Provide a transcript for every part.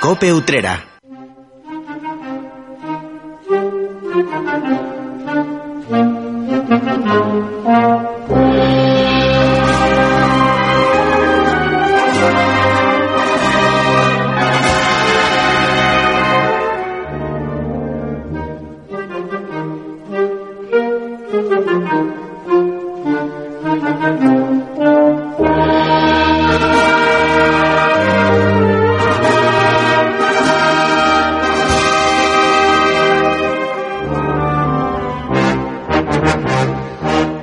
Cope Utrera.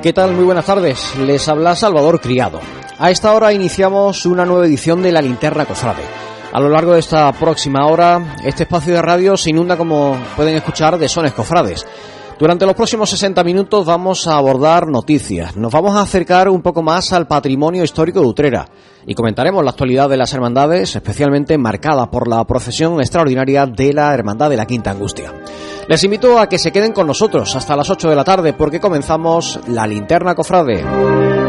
¿Qué tal? Muy buenas tardes. Les habla Salvador Criado. A esta hora iniciamos una nueva edición de La Linterna Cofrade. A lo largo de esta próxima hora, este espacio de radio se inunda, como pueden escuchar, de sones cofrades. Durante los próximos 60 minutos vamos a abordar noticias, nos vamos a acercar un poco más al patrimonio histórico de Utrera y comentaremos la actualidad de las hermandades, especialmente marcada por la procesión extraordinaria de la Hermandad de la Quinta Angustia. Les invito a que se queden con nosotros hasta las 8 de la tarde porque comenzamos la linterna cofrade.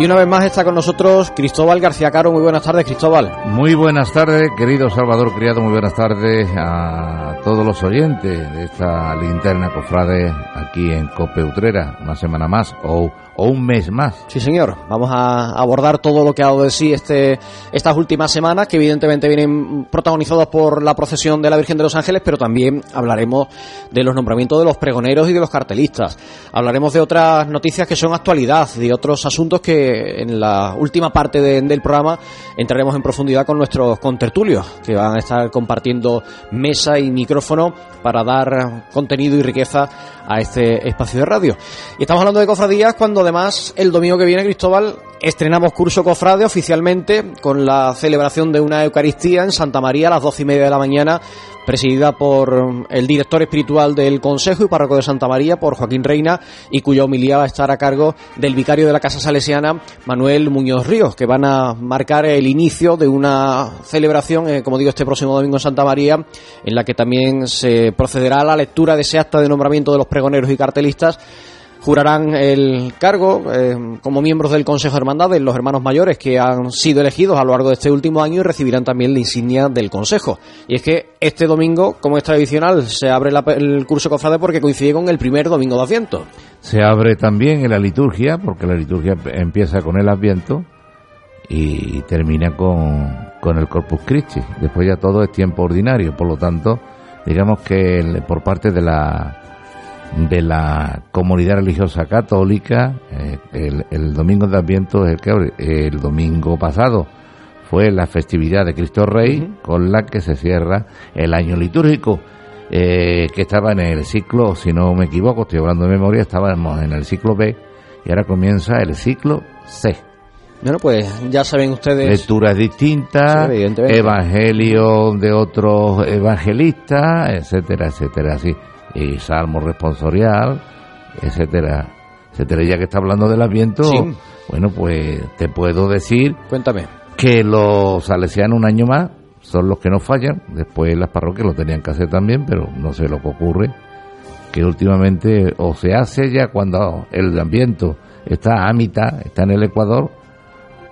Y una vez más está con nosotros Cristóbal García Caro. Muy buenas tardes, Cristóbal. Muy buenas tardes, querido Salvador Criado. Muy buenas tardes a todos los oyentes de esta linterna cofrade aquí en Cope Utrera. Una semana más o, un mes más. Sí, señor. Vamos a abordar todo lo que ha dado de sí este, estas últimas semanas, que evidentemente vienen protagonizadas por la procesión de la Virgen de los Ángeles, pero también hablaremos de los nombramientos de los pregoneros y de los cartelistas. Hablaremos de otras noticias que son actualidad, de otros asuntos que en la última parte de- del programa entraremos en profundidad con nuestros contertulios, que van a estar compartiendo mesa y micrófono para dar contenido y riqueza a este espacio de radio. Y estamos hablando de cofradías cuando además el domingo que viene, Cristóbal, estrenamos curso cofrade oficialmente con la celebración de una Eucaristía en Santa María a las doce y media de la mañana, presidida por el director espiritual del Consejo y Párroco de Santa María, por Joaquín Reina, y cuya homilía va a estar a cargo del vicario de la Casa Salesiana, Manuel Muñoz Ríos, que van a marcar el inicio de una celebración, eh, como digo, este próximo domingo en Santa María, en la que también se procederá a la lectura de ese acta de nombramiento de los pregoneros y cartelistas jurarán el cargo eh, como miembros del Consejo de Hermandades los hermanos mayores que han sido elegidos a lo largo de este último año y recibirán también la insignia del Consejo. Y es que este domingo, como es tradicional, se abre la- el curso cofrade porque coincide con el primer domingo de Adviento. Se abre también en la liturgia, porque la liturgia empieza con el Adviento y termina con, con el Corpus Christi. Después ya todo es tiempo ordinario, por lo tanto, digamos que por parte de la de la comunidad religiosa católica, eh, el, el domingo de Adviento es el que abre. El domingo pasado fue la festividad de Cristo Rey, con la que se cierra el año litúrgico, eh, que estaba en el ciclo, si no me equivoco, estoy hablando de memoria, estábamos en el ciclo B y ahora comienza el ciclo C. Bueno, pues ya saben ustedes. Lecturas distintas, Sí, evidentemente. evangelio de otros evangelistas, etcétera, etcétera, así. Y salmo responsorial, etcétera, etcétera. Ya que está hablando del Adviento, Sí. bueno, pues te puedo decir Cuéntame. que los salesianos un año más son los que no fallan. Después las parroquias lo tenían que hacer también, pero no sé lo que ocurre. Que últimamente o se hace ya cuando el Adviento está a mitad, está en el Ecuador,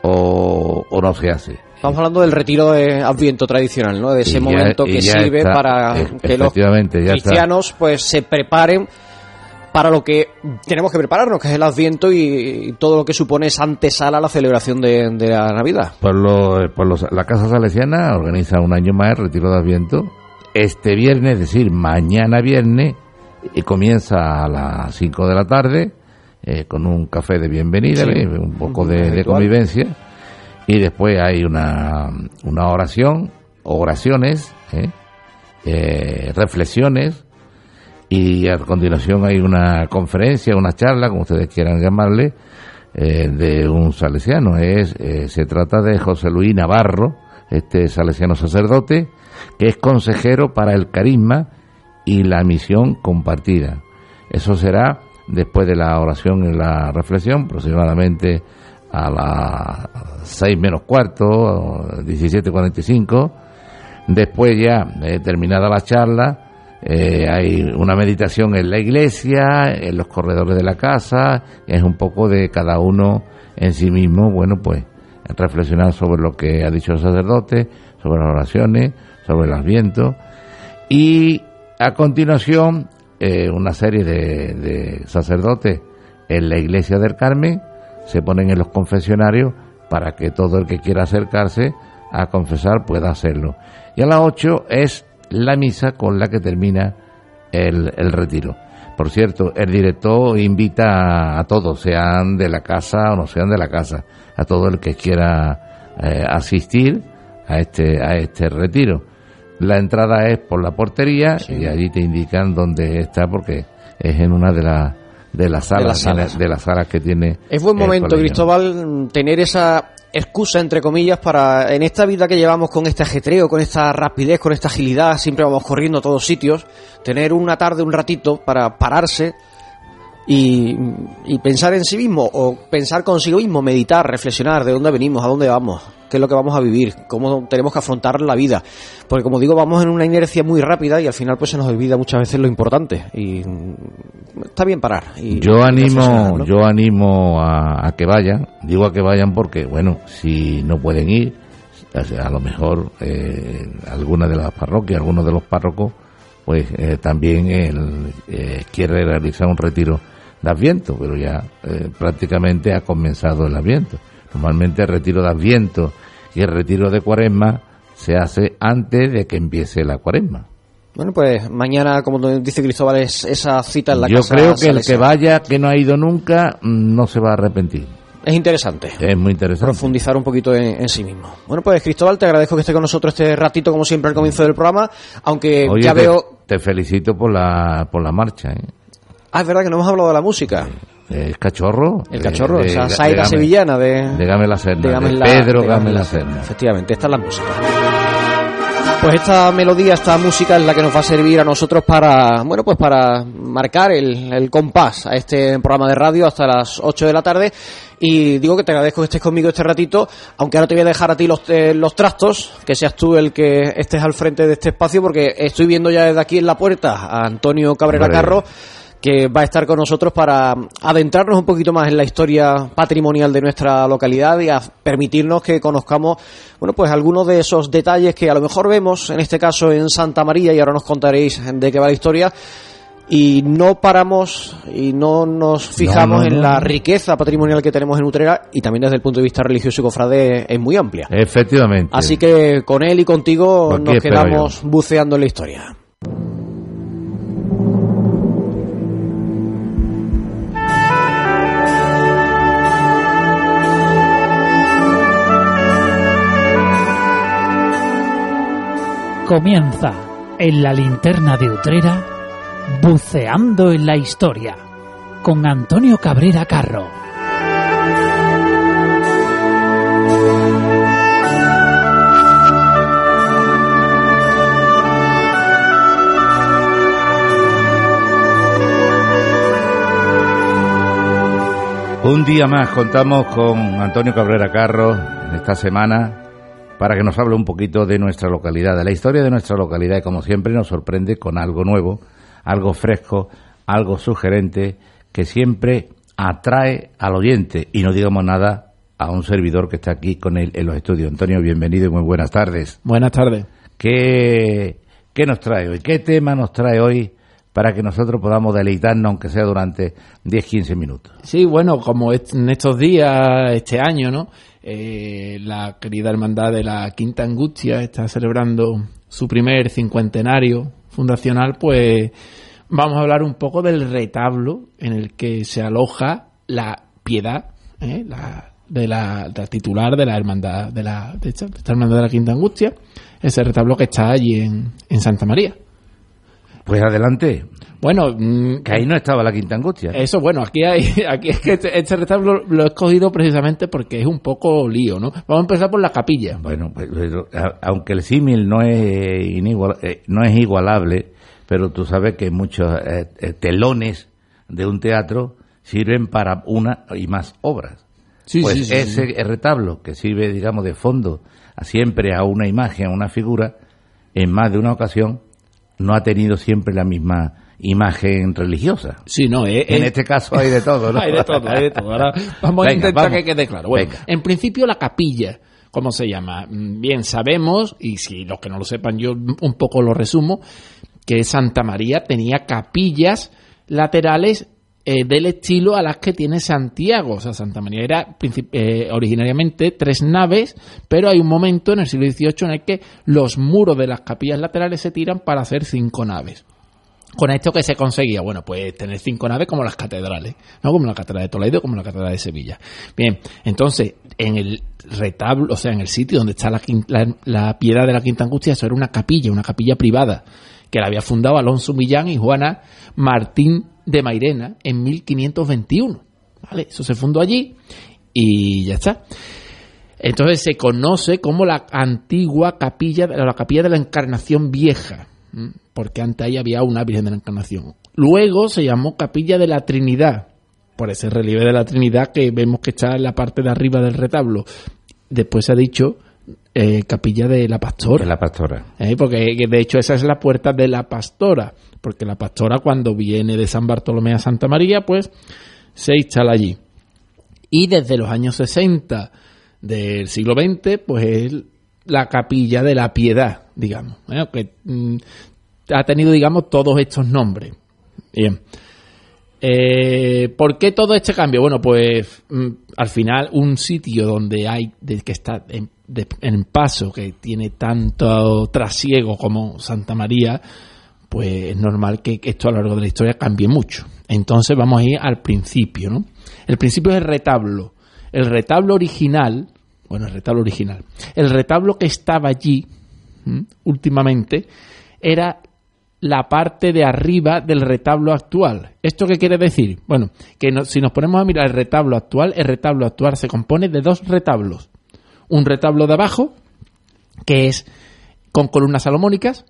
o, o no se hace. Estamos hablando del retiro de Adviento tradicional, ¿no? De ese Y momento que sirve está, para e- que los está. cristianos pues se preparen para lo que tenemos que prepararnos, que es el Adviento y, y todo lo que supone esa antesala a la celebración de, de la Navidad. Por lo, por los- la Casa Salesiana organiza un año más el retiro de Adviento. Este viernes, es decir, mañana viernes, y comienza a las 5 de la tarde, eh, con un café de bienvenida, Sí. eh, un poco de, convivencia, y después hay una, una oración, oraciones, eh, eh, reflexiones, y a continuación hay una conferencia, una charla, como ustedes quieran llamarle, eh, de un salesiano. Es, eh, se trata de José Luis Navarro, este salesiano sacerdote, que es consejero para el carisma y la misión compartida. Eso será después de la oración y la reflexión, aproximadamente a las 6 menos cuarto, 17.45. Después ya, eh, terminada la charla, eh, hay una meditación en la iglesia, en los corredores de la casa, es un poco de cada uno en sí mismo, bueno, pues reflexionar sobre lo que ha dicho el sacerdote, sobre las oraciones, sobre el vientos y a continuación eh, una serie de sacerdotes en la iglesia del Carmen se ponen en los confesionarios para que todo el que quiera acercarse a confesar pueda hacerlo. Y a las 8 es la misa con la que termina el, el retiro. Por cierto, el director invita a, todos, sean de la casa o no sean de la casa, a todo el que quiera eh, asistir a este, a este retiro. La entrada es por la portería y allí te indican dónde está porque es en una de las de las salas, de las salas, que tiene. Es buen momento, Cristóbal, tener esa excusa, entre comillas, para en esta vida que llevamos con este ajetreo, con esta rapidez, con esta agilidad, siempre vamos corriendo a todos sitios, tener una tarde, un ratito para pararse y, y pensar en sí mismo o pensar consigo mismo, meditar, reflexionar de dónde venimos, a dónde vamos, qué es lo que vamos a vivir, cómo tenemos que afrontar la vida. Porque como digo, vamos en una inercia muy rápida y al final pues se nos olvida muchas veces lo importante y está bien parar. Y yo animo, yo animo a, que vayan, digo a que vayan porque bueno, si no pueden ir, a lo mejor eh, alguna de las parroquias, algunos de los párrocos, pues eh, también él, eh, quiere realizar un retiro de Adviento, pero ya eh, prácticamente ha comenzado el Adviento. Normalmente el retiro de Adviento y el retiro de Cuaresma se hace antes de que empiece la Cuaresma. Bueno, pues mañana, como dice Cristóbal, es esa cita en la Yo casa. Creo que el que vaya, que no ha ido nunca, mm, no se va a arrepentir. Es interesante. Es muy interesante. Profundizar un poquito en, sí mismo. Bueno, pues Cristóbal, te agradezco que esté con nosotros este ratito, como siempre, al comienzo del programa, aunque ya veo... Te felicito por la, por la marcha, ¿eh? Ah, es verdad que no hemos hablado de la música. El cachorro. El cachorro, esa saira sevillana de, de Gamela Serna. De, Pedro Gamela Serna. Efectivamente, esta es la música. Pues esta melodía, esta música es la que nos va a servir a nosotros para, bueno, pues para marcar el, el compás a este programa de radio hasta las 8 de la tarde. Y digo que te agradezco que estés conmigo este ratito, aunque ahora te voy a dejar a ti los, eh, los trastos, que seas tú el que estés al frente de este espacio, porque estoy viendo ya desde aquí en la puerta a Antonio Cabrera Carro que va a estar con nosotros para adentrarnos un poquito más en la historia patrimonial de nuestra localidad y a permitirnos que conozcamos, bueno, pues algunos de esos detalles que a lo mejor vemos, en este caso en Santa María, y ahora nos contaréis de qué va la historia, y no paramos y no nos fijamos en la riqueza patrimonial que tenemos en Utrera y también desde el punto de vista religioso y cofrade es muy amplia. Efectivamente. Así que con él y contigo nos quedamos buceando en la historia. Comienza en la linterna de Utrera, buceando en la historia, con Antonio Cabrera Carro. Un día más contamos con Antonio Cabrera Carro en esta semana para que nos hable un poquito de nuestra localidad, de la historia de nuestra localidad y como siempre nos sorprende con algo nuevo, algo fresco, algo sugerente que siempre atrae al oyente y no digamos nada a un servidor que está aquí con él en los estudios. Antonio, bienvenido y muy buenas tardes. Buenas tardes. ¿Qué, qué nos trae hoy? ¿Qué tema nos trae hoy para que nosotros podamos deleitarnos, aunque sea durante 10-15 minutos? Sí, bueno, como en estos días, este año, ¿no? Eh, la querida hermandad de la Quinta Angustia está celebrando su primer cincuentenario fundacional, pues vamos a hablar un poco del retablo en el que se aloja la piedad, ¿eh? la, de, la, titular de la hermandad de la de esta, hermandad de la Quinta Angustia, ese retablo que está allí en, en Santa María. Pues adelante. Bueno, mm, que ahí no estaba la quinta angustia. Eso, bueno, aquí hay, aquí es que este, este, retablo lo he escogido precisamente porque es un poco lío, ¿no? Vamos a empezar por la capilla. Bueno, pues, aunque el símil no es eh, no es igualable, pero tú sabes que muchos eh, eh, telones de un teatro sirven para una y más obras. Sí, pues sí, ese retablo que sirve, digamos, de fondo a siempre a una imagen, a una figura, en más de una ocasión no ha tenido siempre la misma imagen religiosa. Sí, no, eh, En eh, este caso hay de todo, ¿no? hay de todo, hay de todo. Ahora vamos a intentar vamos. que quede claro. Bueno, Venga. en principio la capilla, ¿cómo se llama? Mm, Bien, sabemos, y si los que no lo sepan yo un poco lo resumo, que Santa María tenía capillas laterales eh, del estilo a las que tiene Santiago. O sea, Santa María era eh, originariamente tres naves, pero hay un momento en el siglo XVIII en el que los muros de las capillas laterales se tiran para hacer cinco naves. Con esto que se conseguía, bueno, pues tener cinco naves como las catedrales, ¿no? Como la catedral de Toledo, como la catedral de Sevilla. Bien, entonces, en el retablo, o sea, en el sitio donde está la, la- la piedra de la Quinta Angustia, eso era una capilla, una capilla privada, que la había fundado Alonso Millán y Juana Martín de Mairena en 1521. ¿Vale? Eso se fundó allí y ya está. Entonces se conoce como la antigua capilla, la capilla de la Encarnación Vieja, porque antes ahí había una Virgen de la Encarnación. Luego se llamó Capilla de la Trinidad, por ese relieve de la Trinidad que vemos que está en la parte de arriba del retablo. Después se ha dicho eh, Capilla de la Pastora. De la pastora. ¿eh? porque de hecho esa es la puerta de la pastora, porque la pastora cuando viene de San Bartolomé a Santa María, pues se instala allí. Y desde los años 60 del siglo XX, pues es la capilla de la piedad, digamos, ¿eh? que mm, ha tenido, digamos, todos estos nombres. Bien. Eh, ¿Por qué todo este cambio? Bueno, pues mm, al final un sitio donde hay de, que está en, de- en paso, que tiene tanto trasiego como Santa María, pues es normal que, esto a lo largo de la historia cambie mucho. Entonces vamos a ir al principio, ¿no? El principio es el retablo. El retablo original, bueno, el retablo original, el retablo que estaba allí últimamente era la parte de arriba del retablo actual. ¿Esto qué quiere decir? Bueno, que no- si nos ponemos a mirar el retablo actual, el retablo actual se compone de dos retablos. Un retablo de abajo, que es con columnas salomónicas,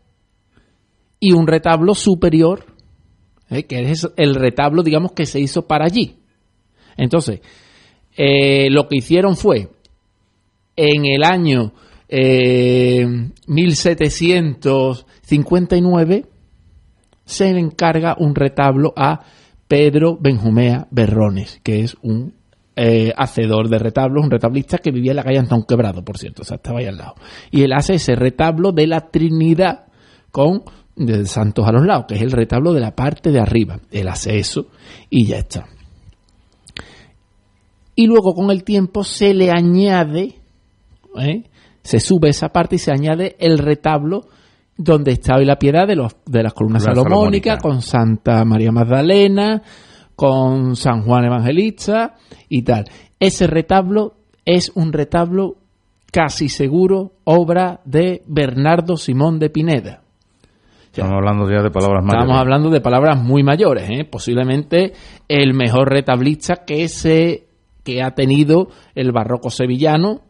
y un retablo superior, ¿eh? que es el retablo, digamos, que se hizo para allí. Entonces, eh, lo que hicieron fue, en el año eh, 1759, se le encarga un retablo a Pedro Benjumea Berrones, que es un eh, hacedor de retablos, un retablista que vivía en la calle Antón Quebrado, por cierto, o sea, estaba ahí al lado. Y él hace ese retablo de la Trinidad con de santos a los lados, que es el retablo de la parte de arriba. Él hace eso y ya está. Y luego con el tiempo se le añade, ¿eh? se sube esa parte y se añade el retablo donde está hoy la piedad de, los, de las columnas La salomónicas, salomónica. con Santa María Magdalena, con San Juan Evangelista y tal. Ese retablo es un retablo casi seguro obra de Bernardo Simón de Pineda. Estamos hablando ya de palabras mayores. Estamos hablando de palabras muy mayores, ¿eh? posiblemente el mejor retablista que se que ha tenido el barroco sevillano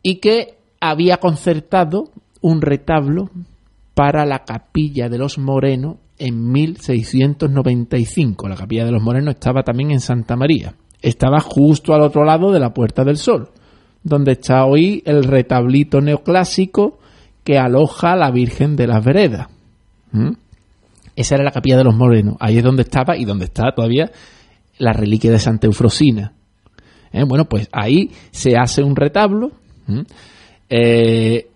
y que había concertado un retablo para la capilla de los Morenos en 1695. La capilla de los Morenos estaba también en Santa María. Estaba justo al otro lado de la Puerta del Sol, donde está hoy el retablito neoclásico que aloja a la Virgen de las Veredas. ¿Mm? Esa era la capilla de los Morenos. Ahí es donde estaba y donde está todavía la reliquia de Santa Eufrosina. ¿Eh? Bueno, pues ahí se hace un retablo ¿m? eh,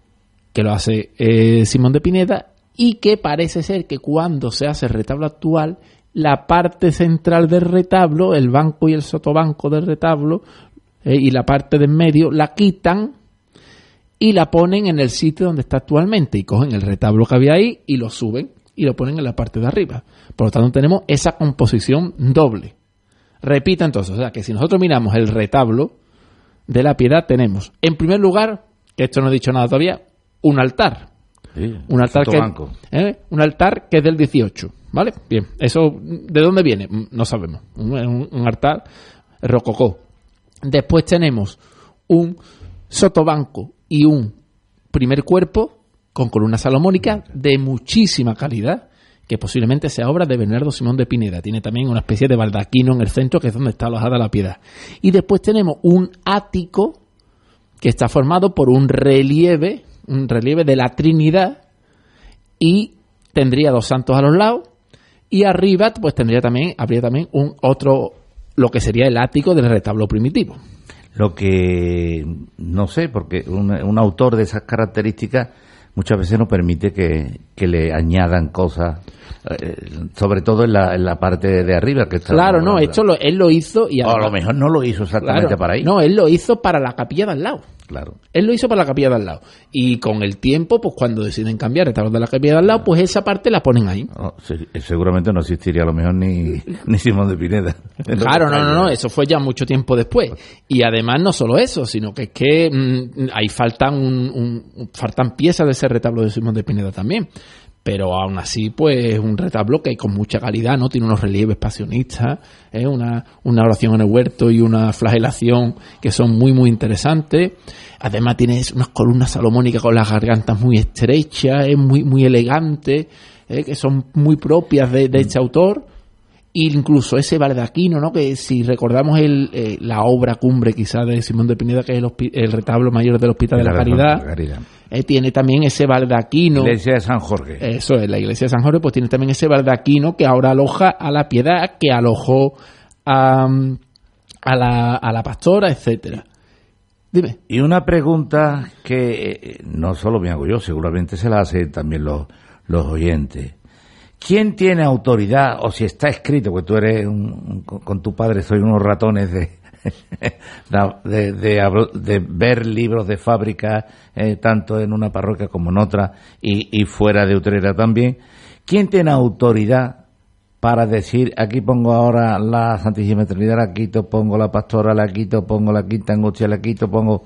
que lo hace eh, Simón de Pineda y que parece ser que cuando se hace el retablo actual, la parte central del retablo, el banco y el sotobanco del retablo eh, y la parte de en medio la quitan y la ponen en el sitio donde está actualmente y cogen el retablo que había ahí y lo suben y lo ponen en la parte de arriba. Por lo tanto, tenemos esa composición doble. Repito entonces, o sea que si nosotros miramos el retablo de la piedad, tenemos en primer lugar, que esto no he dicho nada todavía, un altar. Sí, Un altar, que. ¿eh? un altar que es del 18, ¿vale? Bien, ¿eso de dónde viene? Mm, No sabemos. Un, un- un altar rococó. Después tenemos un sotobanco y un primer cuerpo con columna salomónica de muchísima calidad, que posiblemente sea obra de Bernardo Simón de Pineda. Tiene también una especie de baldaquino en el centro, que es donde está alojada la piedad. Y después tenemos un ático que está formado por un relieve, un relieve de la Trinidad y tendría dos santos a los lados y arriba pues tendría también habría también un otro lo que sería el ático del retablo primitivo. Lo que no sé, porque un, un autor de esas características muchas veces no permite que, que le añadan cosas, eh, sobre todo en la, en la parte de arriba. que está Claro, no, esto lo, él lo hizo y O a lo mejor no lo hizo exactamente claro, para ahí. No, él lo hizo para la capilla de al lado. Claro. Él lo hizo para la capilla de al lado. Y con el tiempo, pues cuando deciden cambiar el de la capilla de al lado, pues esa parte la ponen ahí. No, sí, seguramente no existiría a lo mejor ni, ni Simón de Pineda. Claro, no, no, no, eso fue ya mucho tiempo después. Y además no solo eso, sino que es que mm, ahí faltan un, un- faltan piezas de ese retablo de Simón de Pineda también. Pero aún así, pues es un retablo que con mucha calidad, ¿no? Tiene unos relieves pasionistas, ¿eh? una, una oración en el huerto y una flagelación que son muy, muy interesantes. Además tiene unas columnas salomónicas con las gargantas muy estrechas, es muy, muy elegante, ¿eh? que son muy propias de, de este autor incluso ese baldaquino, ¿no? Que si recordamos el, eh, la obra cumbre quizás de Simón de Pineda, que es el, el retablo mayor del Hospital de la Caridad, eh, tiene también ese baldaquino. Iglesia de San Jorge. Eso es, la iglesia de San Jorge, pues tiene también ese baldaquino que ahora aloja a la piedad, que alojó a, a, la, a la pastora, etcétera. Dime. Y una pregunta que eh, no solo me hago yo, seguramente se la hacen también los, los oyentes. ¿Quién tiene autoridad, o si está escrito, que tú eres un- con, tu padre, soy unos ratones de, de, de de ver libros de fábrica, eh, tanto en una parroquia como en otra, y, y fuera de Utrera también? ¿Quién tiene autoridad para decir, aquí pongo ahora la Santísima Trinidad, la quito, pongo la Pastora, la quito, pongo la Quinta Angustia, la quito, pongo...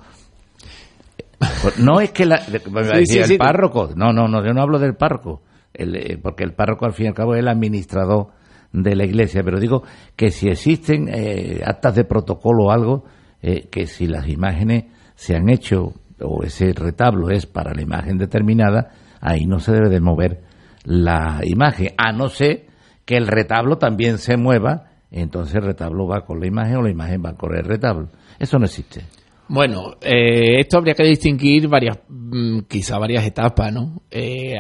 Pues No es que la, Sí, sí, el sí. párroco, no, no, no, yo no hablo del párroco, el, eh, porque el párroco al fin y al cabo es el administrador de la iglesia, pero digo que si existen eh, actas de protocolo o algo, eh, que si las imágenes se han hecho o ese retablo es para la imagen determinada, ahí no se debe de mover la imagen, a no ser que el retablo también se mueva, entonces el retablo va con la imagen o la imagen va con el retablo. Eso no existe. Bueno, eh, esto habría que distinguir varias, mm, quizá varias etapas, ¿no? Eh,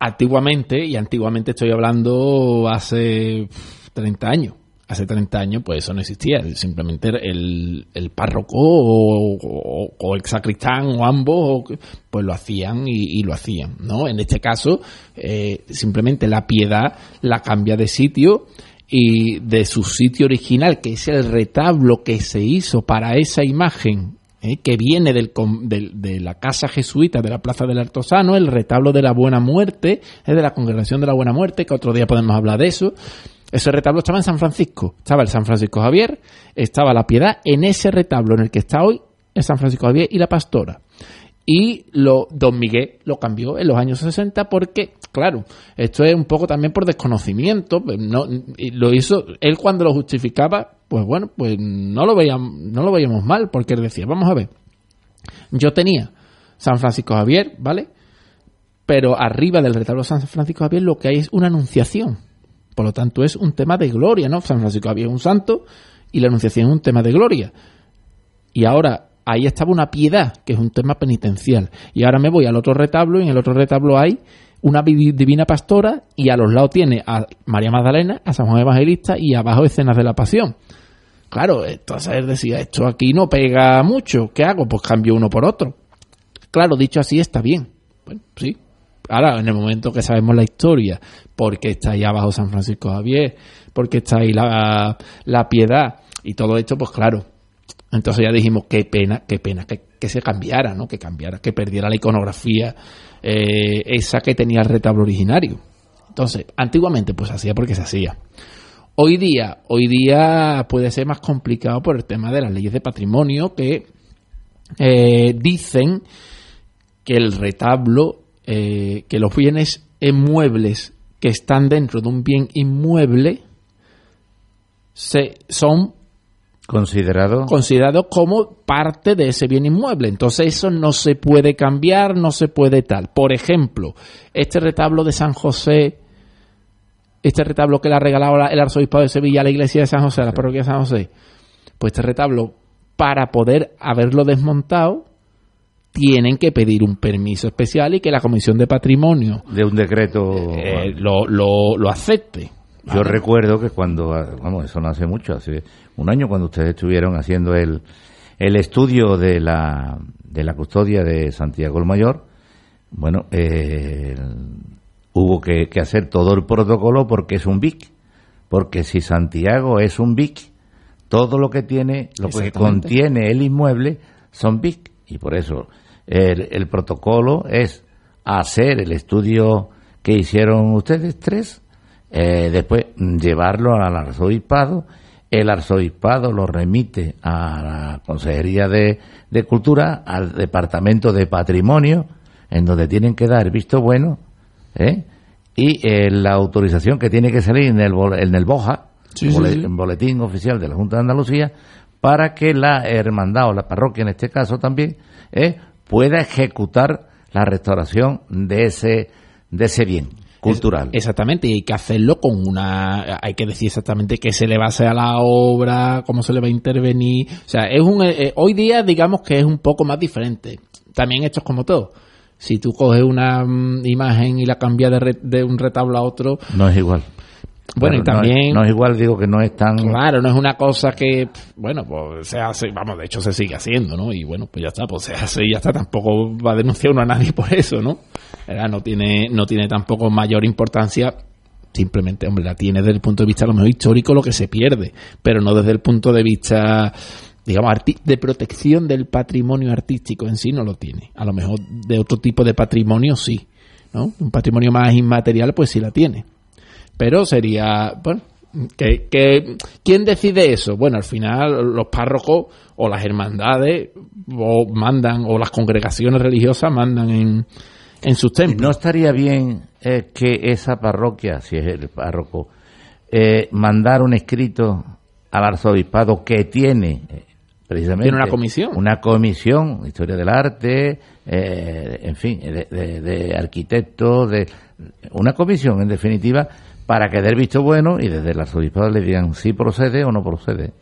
antiguamente, y antiguamente estoy hablando hace pf, 30 años, hace 30 años pues eso no existía, simplemente el, el párroco o, el sacristán o ambos pues lo hacían y, y lo hacían, ¿no? En este caso, eh, simplemente la piedad la cambia de sitio y de su sitio original, que es el retablo que se hizo para esa imagen, ¿eh? que viene del, del- de la casa jesuita de la Plaza del Artosano, el retablo de la Buena Muerte, es de la Congregación de la Buena Muerte, que otro día podemos hablar de eso. Ese retablo estaba en San Francisco, estaba el San Francisco Javier, estaba la Piedad, en ese retablo en el que está hoy, el San Francisco Javier y la Pastora y lo, Don Miguel lo cambió en los años 60 porque, claro, esto es un poco también por desconocimiento, pues no, lo hizo, él cuando lo justificaba, pues bueno, pues no lo veíamos, no lo veíamos mal, porque él decía, vamos a ver, yo tenía San Francisco Javier, ¿vale? Pero arriba del retablo de San Francisco Javier lo que hay es una anunciación. Por lo tanto, es un tema de gloria, ¿no? San Francisco Javier es un santo y la anunciación es un tema de gloria. Y ahora ahí estaba una piedad, que es un tema penitencial. Y ahora me voy al otro retablo y en el otro retablo hay una vi- divina pastora y a los lados tiene a María Magdalena, a San Juan Evangelista y abajo escenas de la pasión. Claro, entonces decía, esto aquí no pega mucho, ¿qué hago? Pues cambio uno por otro. Claro, dicho así está bien. Bueno, sí. Ahora, en el momento que sabemos la historia, porque está ahí abajo San Francisco Javier, porque está ahí la, la piedad y todo esto, pues claro. Entonces ya dijimos, qué pena, qué pena que, se cambiara, ¿no? Que cambiara, que perdiera la iconografía eh, esa que tenía el retablo originario. Entonces, antiguamente pues se hacía porque se hacía. Hoy día, hoy día puede ser más complicado por el tema de las leyes de patrimonio que eh, dicen que el retablo, eh, que los bienes inmuebles que están dentro de un bien inmueble se, son Considerado. considerados como parte de ese bien inmueble. Entonces eso no se puede cambiar, no se puede tal. Por ejemplo, este retablo de San José, este retablo que le ha regalado la- el arzobispo de Sevilla a la iglesia de San José, a la parroquia de San José, pues este retablo, para poder haberlo desmontado, tienen que pedir un permiso especial y que la Comisión de Patrimonio De un decreto. eh, lo, lo, lo acepte. Yo recuerdo que cuando, vamos, eso no hace mucho, hace un año cuando ustedes estuvieron haciendo el, el estudio de la, de la custodia de Santiago el Mayor, bueno, eh, hubo que, que hacer todo el protocolo porque es un BIC. Porque si Santiago es un BIC, todo lo que tiene, lo que contiene el inmueble son BIC. Y por eso el, el protocolo es hacer el estudio que hicieron ustedes tres, eh, después mm, llevarlo al arzobispado, el arzobispado lo remite a la Consejería de, de Cultura, al Departamento de Patrimonio, en donde tienen que dar visto bueno, ¿eh? y eh, la autorización que tiene que salir en el, en el BOJA, Sí, sí, bole- sí. en boletín oficial de la Junta de Andalucía, para que la hermandad o la parroquia en este caso también ¿eh? pueda ejecutar la restauración de ese de ese bien cultural. Exactamente, y hay que hacerlo con una. Hay que decir exactamente qué se le va a hacer a la obra, cómo se le va a intervenir. O sea, es un. eh, hoy día, digamos que es un poco más diferente. También esto es como todo. Si tú coges una mm, imagen y la cambias de, re- de un retablo a otro, no es igual. Bueno, y Claro, no es- también. no es igual, digo que no es tan Claro, no es una cosa que, bueno, pues se hace, vamos, de hecho se sigue haciendo, ¿no? Y bueno, pues ya está, pues se hace y ya está, tampoco va a denunciar uno a nadie por eso, ¿no? ¿Verdad? No tiene, no tiene tampoco mayor importancia, simplemente, hombre, la tiene desde el punto de vista a lo mejor histórico lo que se pierde, pero no desde el punto de vista, digamos, de protección del patrimonio artístico en sí no lo tiene. A lo mejor de otro tipo de patrimonio sí, ¿no? Un patrimonio más inmaterial pues sí la tiene pero sería bueno que, que- quién decide eso bueno al final los párrocos o las hermandades o mandan o las congregaciones religiosas mandan en, en sus templos ¿No estaría bien eh, que esa parroquia, si es el párroco, eh, mandar un escrito al arzobispado que tiene eh, precisamente Tiene una comisión. una comisión, historia del arte, eh, en fin, de, de- de arquitectos, de una comisión en definitiva para que dé el visto bueno y desde el arzobispado le digan si procede o no procede.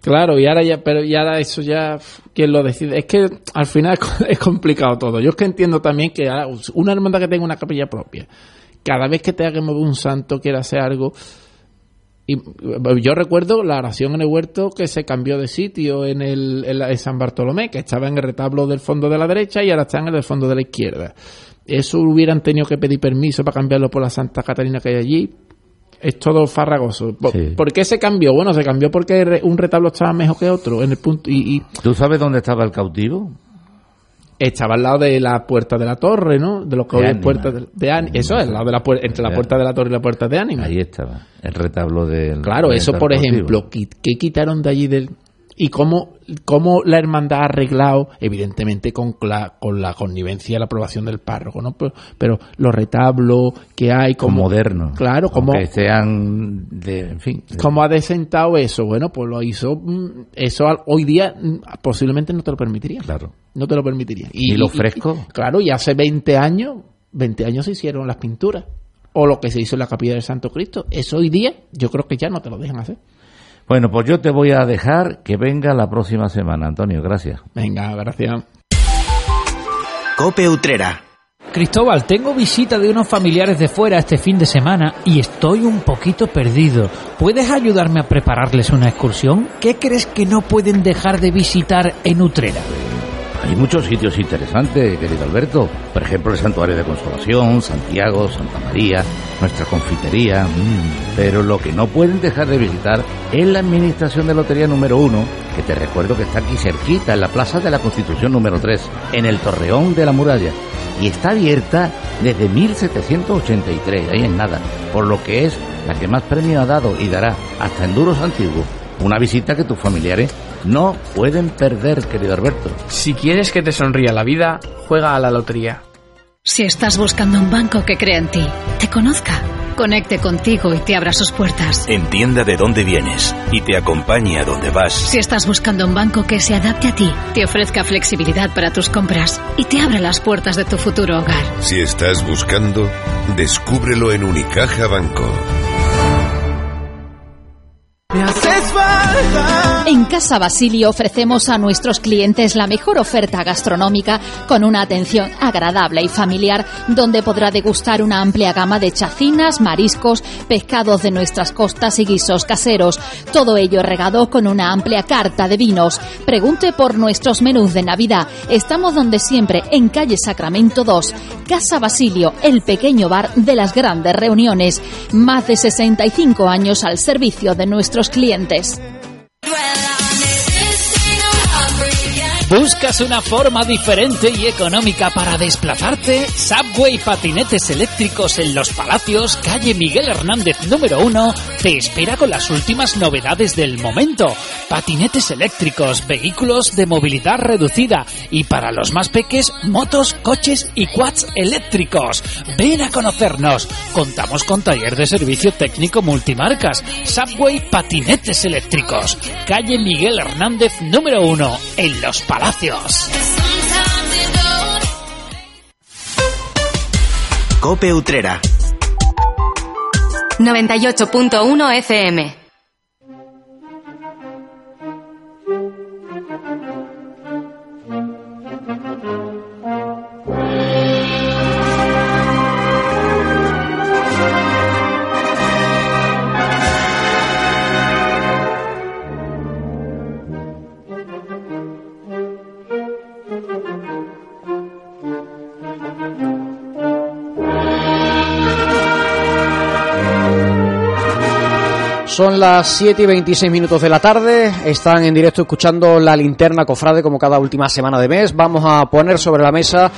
claro y ahora ya pero y ahora eso ya pf, quién lo decide es que al final es co- es complicado todo yo es que entiendo también que una hermandad que tenga una capilla propia cada vez que tenga que mover un santo quiera hacer algo Y eh, yo recuerdo la oración en el huerto que se cambió de sitio en el en San Bartolomé, que estaba en el retablo del fondo de la derecha y ahora está en el del fondo de la izquierda. Eso hubieran tenido que pedir permiso para cambiarlo por la Santa Catalina que hay allí. Es todo farragoso. ¿Por, Sí. por qué se cambió? Bueno, se cambió porque un retablo estaba mejor que otro en el punto y, y ¿Tú sabes dónde estaba el cautivo? Estaba al lado de la puerta de la torre, ¿no? De lo que De hoy es puerta de, de Án- Eso es, al lado de la puer- entre la Ya. puerta de la torre y la puerta de Ánima. Ahí estaba, el retablo del... Claro, eso por ejemplo, ¿qué, qué quitaron de allí del y cómo, cómo la hermandad ha arreglado, evidentemente con la, con la connivencia y la aprobación del párroco, ¿no? Pero, pero los retablos que hay, Como como moderno. Claro, como Que sean de, en fin. de- cómo ha desentado eso, bueno, pues lo hizo, mm, eso hoy día mm, posiblemente no te lo permitiría. Claro. No te lo permitiría. ¿Y lo fresco? claro, y hace 20 años, 20 años se hicieron las pinturas. O lo que se hizo en la capilla del Santo Cristo. Eso hoy día yo creo que ya no te lo dejan hacer. Bueno, pues yo te voy a dejar que venga la próxima semana, Antonio. Gracias. Venga, gracias. Cope Utrera. Cristóbal, tengo visita de unos familiares de fuera este fin de semana y estoy un poquito perdido. ¿Puedes ayudarme a prepararles una excursión? ¿Qué crees que no pueden dejar de visitar en Utrera? Hay muchos sitios interesantes, querido Alberto. Por ejemplo, el Santuario de Consolación, Santiago, Santa María, nuestra confitería. mm. Pero lo que no pueden dejar de visitar es la Administración de Lotería número uno, que te recuerdo que está aquí cerquita, en la Plaza de la Constitución número 3, en el Torreón de la Muralla. Y está abierta desde 1783, ahí en nada. Por lo que es la que más premio ha dado y dará hasta en duros antiguos. Una visita que tus familiares no pueden perder, querido Alberto. Si quieres que te sonría la vida, juega a la lotería. Si estás buscando un banco que crea en ti, te conozca, conecte contigo y te abra sus puertas. Entienda de dónde vienes y te acompañe a donde vas. Si estás buscando un banco que se adapte a ti, te ofrezca flexibilidad para tus compras y te abra las puertas de tu futuro hogar. Si estás buscando, descúbrelo en Unicaja Banco. En Casa Basilio ofrecemos a nuestros clientes la mejor oferta gastronómica con una atención agradable y familiar donde podrá degustar una amplia gama de chacinas, mariscos, pescados de nuestras costas y guisos caseros. Todo ello regado con una amplia carta de vinos. Pregunte por nuestros menús de Navidad. Estamos donde siempre, en calle Sacramento 2. Casa Basilio, el pequeño bar de las grandes reuniones. Más de 65 años al servicio de nuestros clientes. ¿Buscas una forma diferente y económica para desplazarte? Subway Patinetes Eléctricos en Los Palacios, calle Miguel Hernández número 1, te espera con las últimas novedades del momento. Patinetes eléctricos, vehículos de movilidad reducida y para los más peques, motos, coches y quads eléctricos. Ven a conocernos. Contamos con taller de servicio técnico multimarcas. Subway Patinetes Eléctricos, calle Miguel Hernández número 1, en Los Palacios. Cope Utrera. 98.1 FM. Las 7 y 26 minutos de la tarde. Están en directo escuchando la linterna cofrade como cada última semana de mes. Vamos a poner sobre la mesa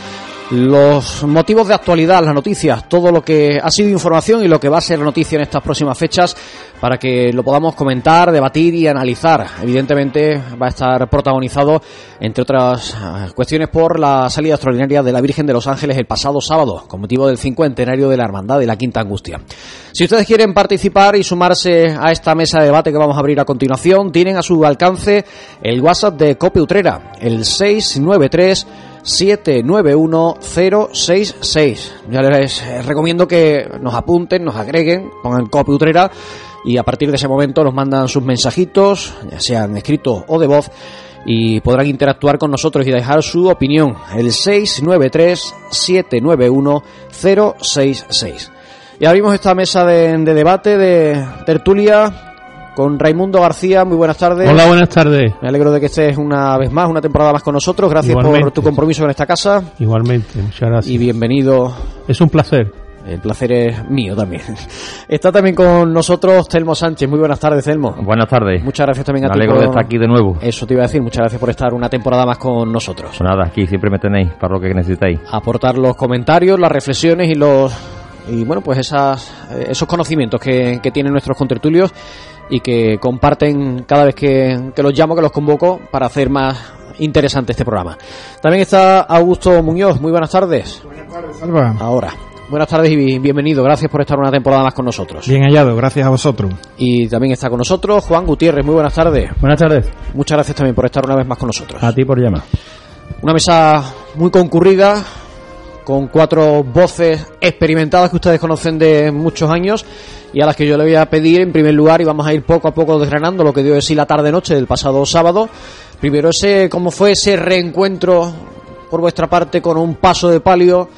los motivos de actualidad, las noticias, todo lo que ha sido información y lo que va a ser noticia en estas próximas fechas para que lo podamos comentar, debatir y analizar. Evidentemente va a estar protagonizado, entre otras eh, cuestiones, por la salida extraordinaria de la Virgen de los Ángeles el pasado sábado, con motivo del cincuentenario de la Hermandad de la Quinta Angustia. Si ustedes quieren participar y sumarse a esta mesa de debate que vamos a abrir a continuación, tienen a su alcance el WhatsApp de Cope Utrera, el 693 791066. Ya les recomiendo que nos apunten, nos agreguen, pongan copia y a partir de ese momento nos mandan sus mensajitos, ya sean escritos o de voz, y podrán interactuar con nosotros y dejar su opinión. El 693-791-066. Y abrimos esta mesa de, de debate, de tertulia, con Raimundo García. Muy buenas tardes. Hola, buenas tardes. Me alegro de que estés una vez más, una temporada más con nosotros. Gracias Igualmente. por tu compromiso en esta casa. Igualmente, muchas gracias. Y bienvenido. Es un placer. El placer es mío también. Está también con nosotros Telmo Sánchez. Muy buenas tardes, Telmo. Buenas tardes. Muchas gracias también a Me ti. alegro por- de estar aquí de nuevo. Eso te iba a decir. Muchas gracias por estar una temporada más con nosotros. Pues nada, aquí siempre me tenéis para lo que necesitéis. Aportar los comentarios, las reflexiones y los y bueno pues esas, eh, esos conocimientos que, que tienen nuestros contertulios y que comparten cada vez que, que los llamo, que los convoco para hacer más interesante este programa. También está Augusto Muñoz. Muy buenas tardes. Salva. Ahora. Buenas tardes y bienvenido. Gracias por estar una temporada más con nosotros. Bien hallado, gracias a vosotros. Y también está con nosotros Juan Gutiérrez. Muy buenas tardes. Buenas tardes. Muchas gracias también por estar una vez más con nosotros. A ti por llamar. Una mesa muy concurrida, con cuatro voces experimentadas que ustedes conocen de muchos años y a las que yo le voy a pedir en primer lugar y vamos a ir poco a poco desgranando lo que dio de sí la tarde-noche del pasado sábado. Primero ese, cómo fue ese reencuentro por vuestra parte con un paso de palio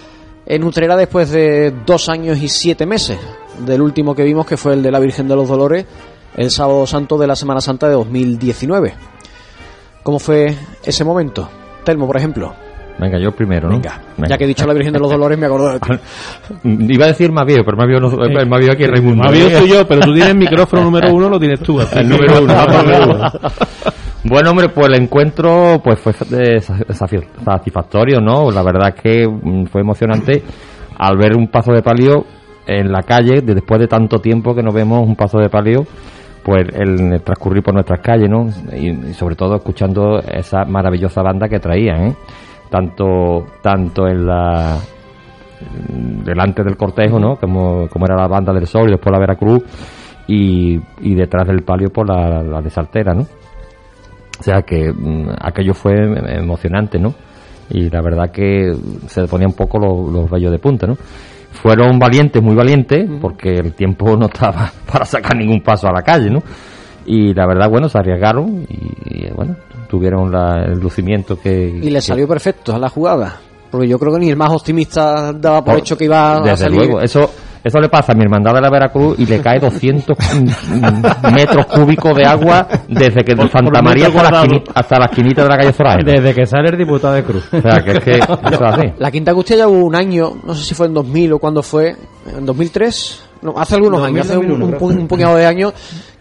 en Utrera después de dos años y siete meses del último que vimos que fue el de la Virgen de los Dolores el sábado santo de la Semana Santa de 2019. ¿Cómo fue ese momento? Telmo, por ejemplo. Venga, yo primero, ¿no? Venga. Ya que he dicho la Virgen de los Dolores, me acuerdo de ti. Iba a decir más viejo, pero más viejo, no, más viejo aquí es Raimundo. Más bien soy yo, pero tú tienes el micrófono número uno, lo tienes tú. El número uno. Bueno, hombre, pues el encuentro pues fue satisf- satisfactorio, ¿no? La verdad es que mm, fue emocionante al ver un paso de palio en la calle, de- después de tanto tiempo que no vemos un paso de palio, pues el, transcurrir por nuestras calles, ¿no? Y, y sobre todo escuchando esa maravillosa banda que traían, ¿eh? Tanto, tanto en la delante del cortejo, ¿no? Como, como era la banda del Sol y después la Veracruz y, y detrás del palio por la, la de Saltera, ¿no? O sea que mm, aquello fue emocionante, ¿no? Y la verdad que se ponía un poco los, los vellos de punta, ¿no? Fueron valientes, muy valientes, porque el tiempo no estaba para sacar ningún paso a la calle, ¿no? y la verdad, bueno, se arriesgaron y, y, bueno, tuvieron la- el lucimiento que... Y le que- salió perfecto a la jugada. Porque yo creo que ni el más optimista daba por hecho que iba a Desde salir. luego, eso eso le pasa a mi hermandad de la Veracruz y le cae 200 metros cúbicos de agua desde que de Santa por María hasta la, cuadrado. esquinita, hasta la esquinita de la calle Zoraida. Desde que sale el diputado de Cruz. O sea, que es que eso es así. La Quinta Angustia ya hubo un año, no sé si fue en 2000 o cuando fue, en 2003, no, hace algunos 2000, años, hace un, 2001, un un puñado de años,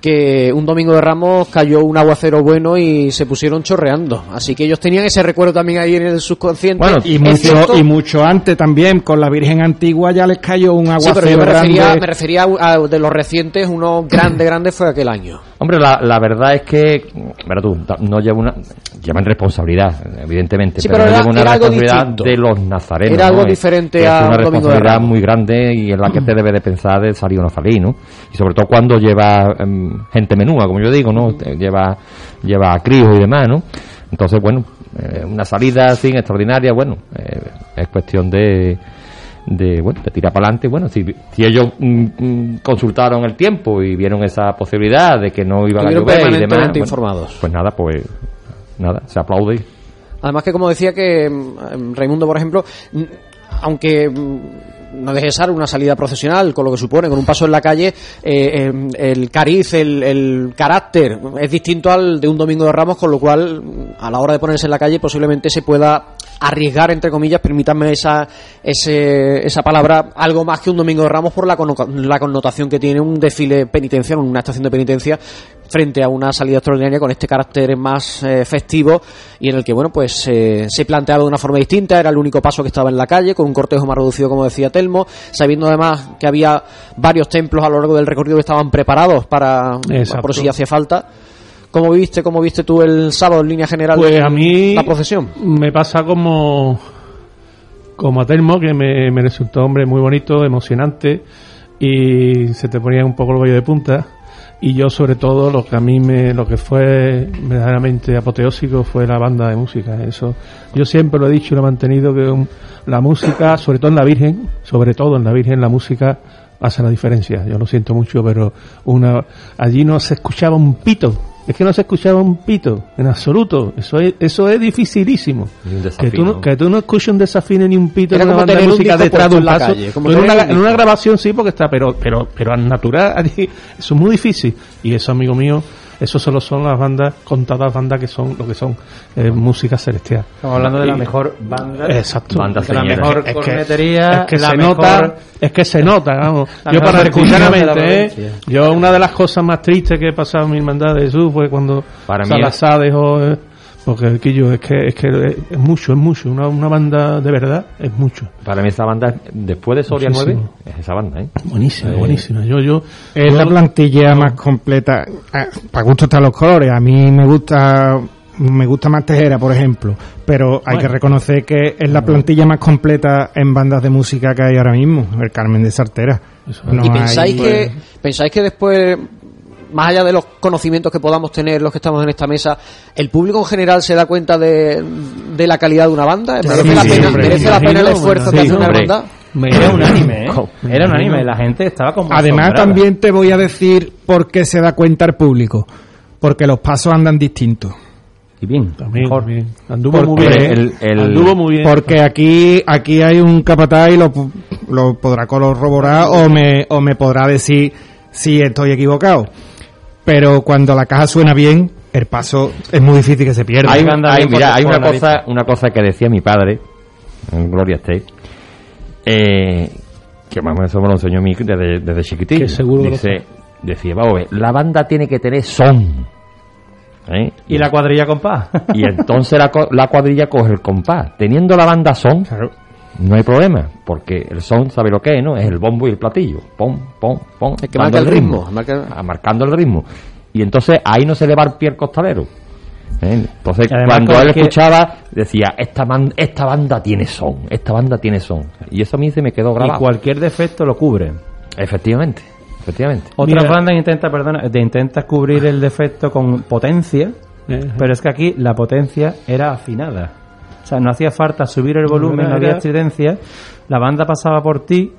que un domingo de Ramos cayó un aguacero bueno y se pusieron chorreando. Así que ellos tenían ese recuerdo también ahí en el subconsciente. y Es mucho, y mucho antes también, con la Virgen Antigua ya les cayó un Sí, aguacero pero yo me refería, grande. me refería a, a de los recientes, uno grande, grande fue aquel año. Hombre, la, la verdad es que, verá tú, no lleva una, llevan responsabilidad, evidentemente, Sí, pero, pero no era- una era algo responsabilidad distinto. de los nazarenos. Era algo ¿no? diferente Que a Es una de responsabilidad muy grande y en la que te debe de pensar de salir o no salir, ¿no? Y sobre todo cuando lleva em, gente menúa, como yo digo, ¿no? Lleva, lleva críos y demás, ¿no? Entonces, bueno, eh, una salida así extraordinaria, bueno, eh, es cuestión de de bueno de tirar para adelante bueno si, si ellos mm, mm, consultaron el tiempo y vieron esa posibilidad de que no iban a llover y demás bueno, informados. pues nada pues nada se aplaude. Además que como decía que mm, Raimundo, por ejemplo, aunque mm, no deje de ser una salida procesional, con lo que supone, con un paso en la calle, eh, em, el cariz, el, carácter es distinto al de un domingo de Ramos, con lo cual mm, a la hora de ponerse en la calle posiblemente se pueda arriesgar, entre comillas, permítanme esa, ese- esa palabra, algo más que un domingo de Ramos por la, la connotación que tiene un desfile penitenciario, una estación de penitencia, frente a una salida extraordinaria con este carácter más eh, festivo y en el que, bueno, pues eh, se planteaba de una forma distinta, era el único paso que estaba en la calle, con un cortejo más reducido, como decía Telmo, sabiendo además que había varios templos a lo largo del recorrido que estaban preparados para, Exacto. por si hacía falta. ¿Cómo viste, cómo viste tú el sábado en línea general Pues a mí la procesión? me pasa como como a Telmo, que me, me resultó hombre muy bonito, emocionante y se te ponía un poco el vello de punta. Y yo sobre todo lo que a mí me, lo que fue verdaderamente apoteósico fue la banda de música. Eso yo siempre lo he dicho y lo he mantenido que un- la música, sobre todo en la Virgen, sobre todo en la Virgen, la música hace la diferencia. Yo lo siento mucho, pero una allí no se escuchaba un pito. Es que no se escuchaba un pito, en absoluto. Eso es, eso es dificilísimo. Que tú, no, que tú no escuches un desafío ni un pito en una banda de música detrás de un en la paso. calle, como en, una, un en una grabación sí, porque está, pero, pero, pero al natural, eso es muy difícil. Y eso, amigo mío, eso solo son las bandas, contadas bandas que son lo que son eh, música celestial. Estamos hablando de la Y- mejor banda. Exacto. Banda la mejor Es que- es que la se mejor- nota es que se nota vamos yo para sinceramente ¿eh? yo una de las cosas más tristes que he pasado en mi hermandad de Jesús fue cuando Para mí Salazar dejó eh, porque el Quillo es que es que es mucho es mucho una, una banda de verdad es mucho para mí esa banda después de Soria Muchísimo. 9 es esa banda ¿eh? buenísima Eh, buenísima yo yo Es yo- la plantilla más completa. Ah, Para gusto están los colores. A mí me gusta me gusta más Tejera, por ejemplo. Pero hay Bueno. que reconocer que es la plantilla más completa en bandas de música que hay ahora mismo. El Carmen de Sartera. No ¿Y hay- pensáis que, pensáis que después, más allá de los conocimientos que podamos tener los que estamos en esta mesa, el público en general se da cuenta de, de la calidad de una banda? ¿Merece, Sí, la, sí, pena, hombre, merece me la pena el esfuerzo bueno, que hace una hombre. banda? Era unánime, ¿eh? me Era imagino. unánime. La gente estaba como. Además, asombrada. también te voy a decir por qué se da cuenta el público. Porque los pasos andan distintos. Y bien, también, mejor. también. anduvo Porque muy bien el- el- anduvo muy bien Porque aquí aquí hay un capataz y lo, lo podrá corroborar o me, o me podrá decir si estoy equivocado. Pero cuando la caja suena bien, el paso es muy difícil que se pierda. hay, hay- mira, hay una cosa una cosa que decía mi padre en Gloria esté eh, que más o menos eso me lo enseñó mi desde, desde chiquitillo Que seguro dice decía vamos a ver, la banda tiene que tener son ¿eh? Y la cuadrilla compás. y entonces la, co- la cuadrilla coge el compás teniendo la banda son no hay problema porque el son sabe lo que es no es el bombo y el platillo. Pom pom pom El que marca el ritmo, marca- Ah, marcando el ritmo. Y entonces ahí no se le va el pie al costalero ¿eh? entonces Y además cuando él escuchaba decía esta man- esta banda tiene son esta banda tiene son y eso a mí se me quedó y grabado cualquier defecto lo cubre. efectivamente efectivamente. Otras bandas intenta, perdona, de intenta cubrir el defecto con potencia, pero es que aquí la potencia era afinada. O sea, no hacía falta subir el volumen, no había estridencia. La banda pasaba por ti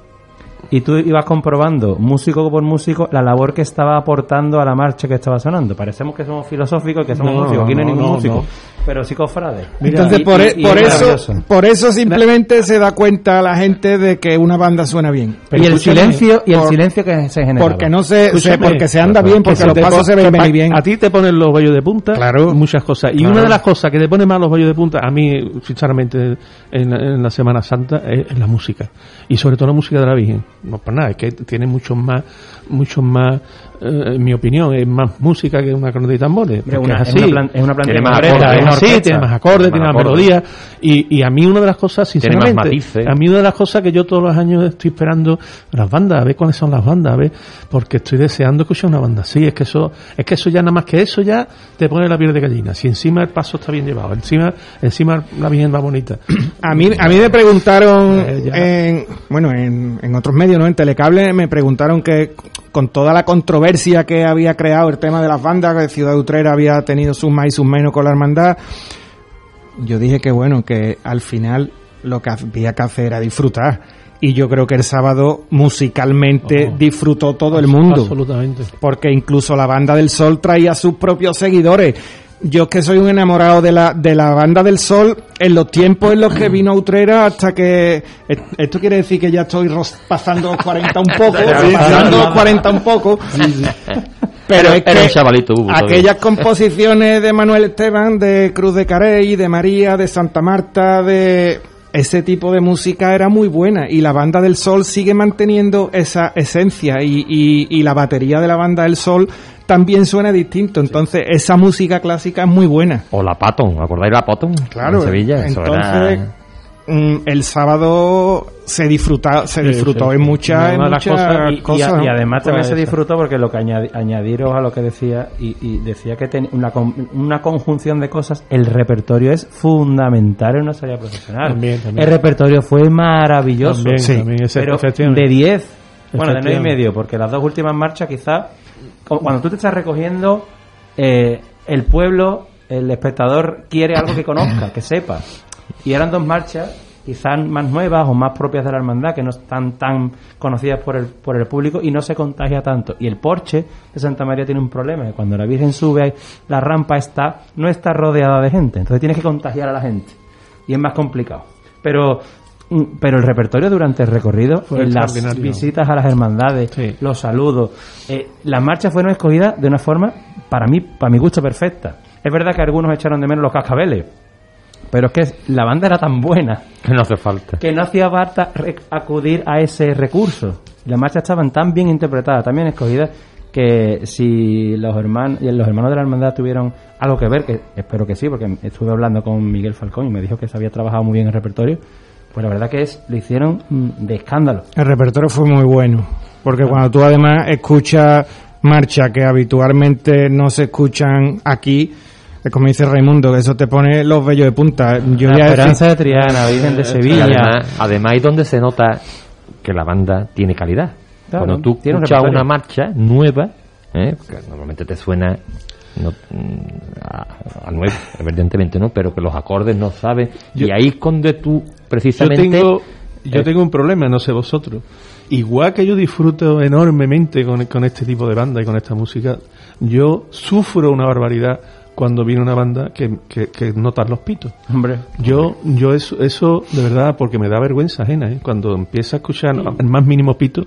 y tú ibas comprobando, músico por músico, la labor que estaba aportando a la marcha que estaba sonando. Parecemos que somos filosóficos y que somos No, músicos. Aquí no hay no, ningún no, músico. Pero sí cofrades. Entonces, Y- por, y- e- y por es eso, por eso simplemente se da cuenta la gente de que una banda suena bien. y el silencio y el Por- silencio que se genera. Porque no se, se- porque se anda bien, porque que los pasos se ven venir bien. A ti te ponen los vellos de punta, Claro. muchas cosas. Y Claro. una de las cosas que te pone más los vellos de punta, a mí, sinceramente, en, en la Semana Santa, es, es la música. Y sobre todo la música de la Virgen. No por nada, es que tiene muchos más, muchos más, en mi opinión, es más música que una corneta y tambores. Hombre, porque una- es es así. una plan- es una plantilla tiene más acordes, es así, tiene más acordes, tiene más melodías. Y, y a mí una de las cosas, sinceramente, a mí una de las cosas que yo todos los años estoy esperando las bandas, a ver cuáles son las bandas, a ver, porque estoy deseando escuchar una banda. Sí, es que eso, es que eso ya nada más que eso ya te pone la piel de gallina. Si encima el paso está bien llevado, encima, encima la virgen va bonita. A mí, a mí me preguntaron Eh, en, bueno, en, en otros medios, ¿no? En Telecable me preguntaron que con toda la controversia que había creado el tema de las bandas, que Ciudad Utrera había tenido sus más y sus menos con la hermandad, yo dije que bueno, que al final lo que había que hacer era disfrutar. Y yo creo que el sábado musicalmente Oh. disfrutó todo el mundo. Absolutamente. Porque incluso la banda del Sol traía sus propios seguidores. Yo es que soy un enamorado de la, de la banda del Sol en los tiempos en los que vino Utrera hasta que... e- Esto quiere decir que ya estoy pasando los 40 un poco, pasando los 40 un poco. Pero Era- es que chavalito, aquellas composiciones de Manuel Esteban, de Cruz de Carey, de María, de Santa Marta, de ese tipo de música era muy buena y la banda del Sol sigue manteniendo esa esencia y, y, y la batería de la banda del Sol también suena distinto. Entonces esa música clásica es muy buena. O la Patton, ¿acordáis la Patton? Claro, En Sevilla, eso entonces era... mm, el sábado se disfruta, se Sí, disfrutó sí. en muchas, en Una de las muchas cosas- y, cosas. y además también Pues se esa. disfrutó porque lo que añadi- añadiros a lo que decía y, y decía que ten- una, con- una conjunción de cosas el repertorio es fundamental en una salida profesional También, también. el repertorio fue maravilloso También, Sí. también, ese- pero de 10 bueno de 9 y medio porque las dos últimas marchas quizás cu- cuando tú te estás recogiendo eh, el pueblo el espectador quiere algo que conozca que sepa. Y eran dos marchas quizás más nuevas o más propias de la hermandad que no están tan conocidas por el, por el público y no se contagia tanto. Y el porche de Santa María tiene un problema que cuando la Virgen sube la rampa está no está rodeada de gente entonces tienes que contagiar a la gente. Y es más complicado. Pero pero el repertorio durante el recorrido en las visitas a las hermandades Sí. los saludos eh, las marchas fueron escogidas de una forma para mí para mi gusto perfecta es verdad que algunos echaron de menos los cascabeles pero es que la banda era tan buena Que no hace falta. que no hacía falta re- acudir a ese recurso. Las marchas estaban tan bien interpretadas, tan bien escogidas, que si los hermanos, los hermanos de la hermandad tuvieron algo que ver, que espero que sí, porque estuve hablando con Miguel Falcón y me dijo que se había trabajado muy bien el repertorio, pues la verdad que es lo hicieron mm, de escándalo. El repertorio fue muy bueno, porque cuando tú además escuchas marchas que habitualmente no se escuchan aquí, es como dice Raimundo, que eso te pone los vellos de punta. Yo La Esperanza de Triana, Virgen de Y Sevilla. además, además es donde se nota que la banda tiene calidad. Claro, Cuando tú un escuchas una marcha nueva, ¿eh? porque normalmente te suena no, a, a nuevo, evidentemente no, pero que los acordes no sabes. Yo- y ahí es donde tú Yo precisamente... tengo, yo eh, tengo un problema, no sé vosotros. Igual que yo disfruto enormemente con, con este tipo de banda y con esta música, yo sufro una barbaridad cuando viene una banda que, que, que notas los pitos. Hombre, Yo, yo eso, eso de verdad, porque me da vergüenza ajena, ¿eh? cuando empieza a escuchar el más mínimo pito,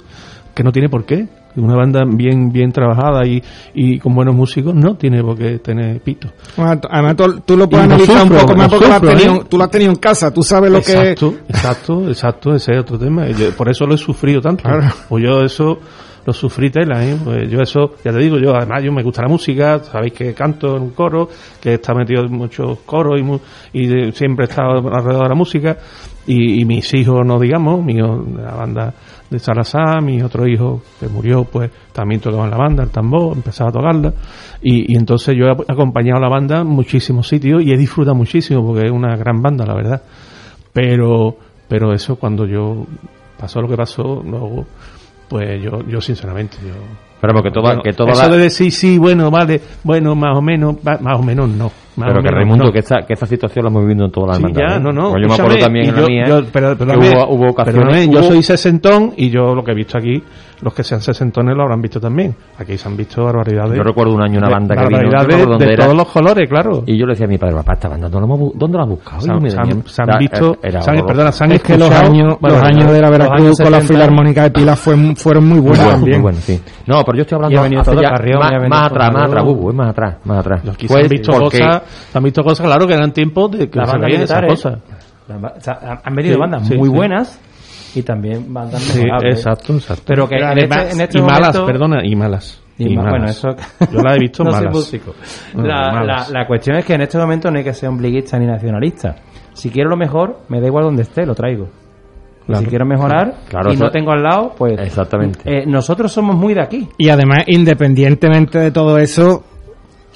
que no tiene por qué. Una banda bien, bien trabajada y, y con buenos músicos no tiene por qué tener pito. Bueno, Además, tú, tú lo puedes analizar un poco más porque lo has sufro, tenido, ¿eh? tú lo has tenido en casa, tú sabes lo que exacto, exacto, exacto, ese es otro tema. Yo- por eso lo he sufrido tanto. Claro. Pues yo eso lo sufrí tela, ¿eh? Pues yo eso, ya te digo, yo además yo me gusta la música, sabéis que canto en un coro, que está metido en muchos coros y, mu- y de- siempre he estado alrededor de la música. Y, y mis hijos, no digamos, de la banda de Salazar, mi otro hijo que murió, pues también tocaba en la banda, el tambor, empezaba a tocarla. Y, y entonces yo he acompañado a la banda en muchísimos sitios y he disfrutado muchísimo porque es una gran banda, la verdad. Pero, pero eso cuando yo pasó lo que pasó, luego pues yo, yo sinceramente, yo... Pero porque toda, Bueno, que toda eso la- de decir sí, bueno, vale, bueno, más o menos, más o menos no. Pero que Raimundo, no. que esta, que esta situación la hemos vivido en todas las Sí, hermandades, ya, ¿eh? no, no. Pues yo me acuerdo también en la yo- mía, yo- pero- que perdóname, hubo, hubo ocasiones... perdóname, yo hubo- soy sesentón y yo lo que he visto aquí, los que sean sesentones lo habrán visto también. Aquí se han visto barbaridades. Yo recuerdo un año una de- banda que vino, de era. todos los colores, claro. Y yo le decía a mi padre, papá, esta banda, ¿dónde la, hemos bu- dónde la has buscado? Se han- se han- se han visto- era se han- horroroso. perdona, se han Es que los años, los años de la Veracruz con la 70. Filarmónica de Pilas fue- fueron muy buenos también. muy bueno, sí. No, pero yo estoy hablando Carrión, más, más todo atrás, más atrás, Carrión. Bubu, es más atrás, más atrás. Pues se han visto cosas, se han visto cosas, claro, que eran tiempos de que se veían esas cosas. han- venido bandas muy buenas y también bandas Sí, mejorables. exacto, exacto. Pero que Pero en este, además- en este y malas, perdona, y malas. Y Y ma- bueno, malas. eso... Yo la he visto no malas. músico. No, La, malas. la- la cuestión es que en este momento no hay que ser ombliguista ni nacionalista. Si quiero lo mejor, me da igual donde esté, lo traigo. Y Claro. Si quiero mejorar Claro, y no tengo al lado, pues... Exactamente. eh, nosotros somos muy de aquí. Y además, independientemente de todo eso,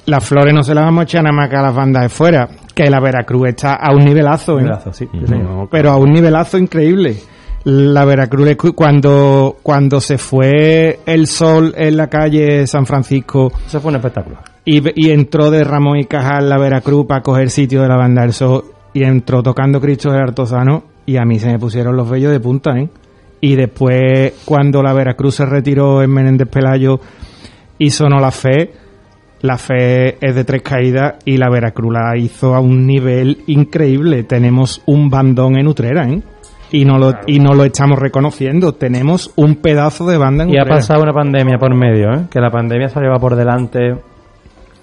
las flores no se las vamos a echar nada más que a las bandas de fuera. Que la Veracruz está a un nivelazo, ¿eh? Nivelazo, sí, sí, señor. No, Pero a un nivelazo increíble. La Veracruz, cuando, cuando se fue el sol en la calle San Francisco Eso fue un espectáculo. y, y entró de Ramón y Cajal la Veracruz para coger sitio de la banda del sol y entró tocando Cristo del Artozano y a mí se me pusieron los vellos de punta, ¿eh? Y después, cuando la Veracruz se retiró en Menéndez Pelayo y sonó la fe, la fe es de tres caídas y la Veracruz la hizo a un nivel increíble. Tenemos un bandón en Utrera, ¿eh? Y no lo, y no lo estamos reconociendo. Tenemos un pedazo de banda en Y ha Utrera. pasado una pandemia por medio, ¿eh? Que la pandemia se ha llevado por delante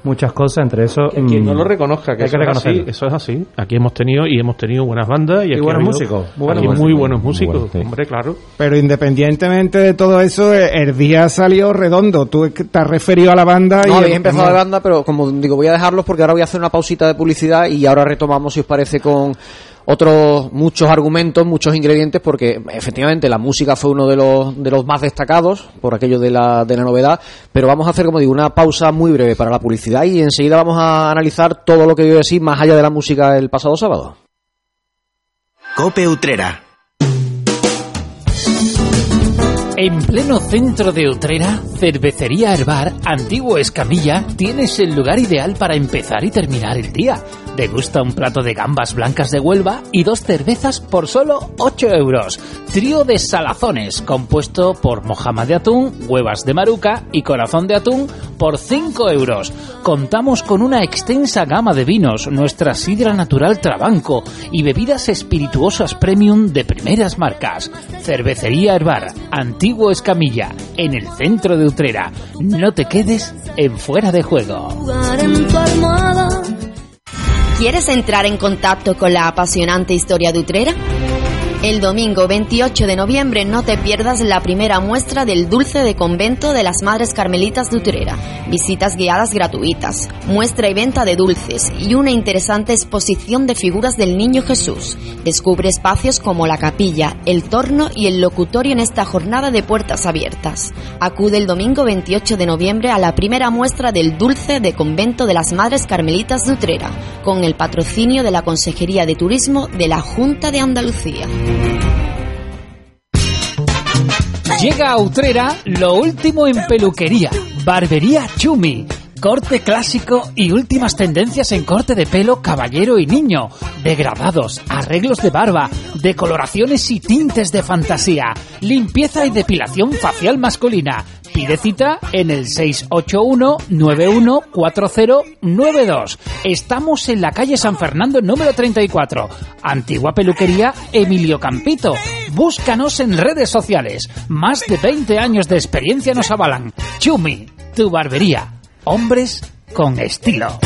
muchas cosas, entre eso... Que quien no mm, lo reconozca, que, hay eso, que es así, reconocerlo. eso es así. Aquí hemos tenido y hemos tenido buenas bandas y, Y aquí buenos ha habido- músicos, muy buenos aquí músicos. muy buenos músicos, sí. hombre, claro. Pero independientemente de todo eso, eh, el día salió redondo. Tú es que te has referido a la banda y... No, habéis empezado hemos- la banda, pero como digo, voy a dejarlos porque ahora voy a hacer una pausita de publicidad y ahora retomamos, si os parece, con otros muchos argumentos, muchos ingredientes, porque efectivamente la música fue uno de los, de los más destacados por aquello de la, de la novedad, pero vamos a hacer, como digo, una pausa muy breve para la publicidad y enseguida vamos a analizar todo lo que yo decir más allá de la música el pasado sábado. Cope Utrera. En pleno centro de Utrera, Cervecería Herbar, Antiguo Escamilla, tienes el lugar ideal para empezar y terminar el día. Degusta un plato de gambas blancas de Huelva y dos cervezas por solo 8 euros. Trío de salazones, compuesto por mojama de atún, huevas de maruca y corazón de atún por 5 euros. Contamos con una extensa gama de vinos, nuestra sidra natural Trabanco y bebidas espirituosas premium de primeras marcas. Cervecería Herbar, Antiguo Escamilla, en el centro de Utrera. No te quedes en fuera de juego. ¿Quieres entrar en contacto con la apasionante historia de Utrera? El domingo 28 de noviembre no te pierdas la primera muestra del dulce de convento de las Madres Carmelitas de Utrera. Visitas guiadas gratuitas, muestra y venta de dulces y una interesante exposición de figuras del Niño Jesús. Descubre espacios como la capilla, el torno y el locutorio en esta jornada de puertas abiertas. Acude el domingo 28 de noviembre a la primera muestra del dulce de convento de las Madres Carmelitas de Utrera, con el patrocinio de la Consejería de Turismo de la Junta de Andalucía. Llega a Utrera lo último en peluquería. Barbería Chumi. Corte clásico y últimas tendencias en corte de pelo caballero y niño. Degradados, arreglos de barba, decoloraciones y tintes de fantasía. Limpieza y depilación facial masculina. Pide cita en el 681-914092. Estamos en la calle San Fernando número 34. Antigua peluquería Emilio Campito. Búscanos en redes sociales. Más de 20 años de experiencia nos avalan. Chumi, tu barbería. Hombres con estilo.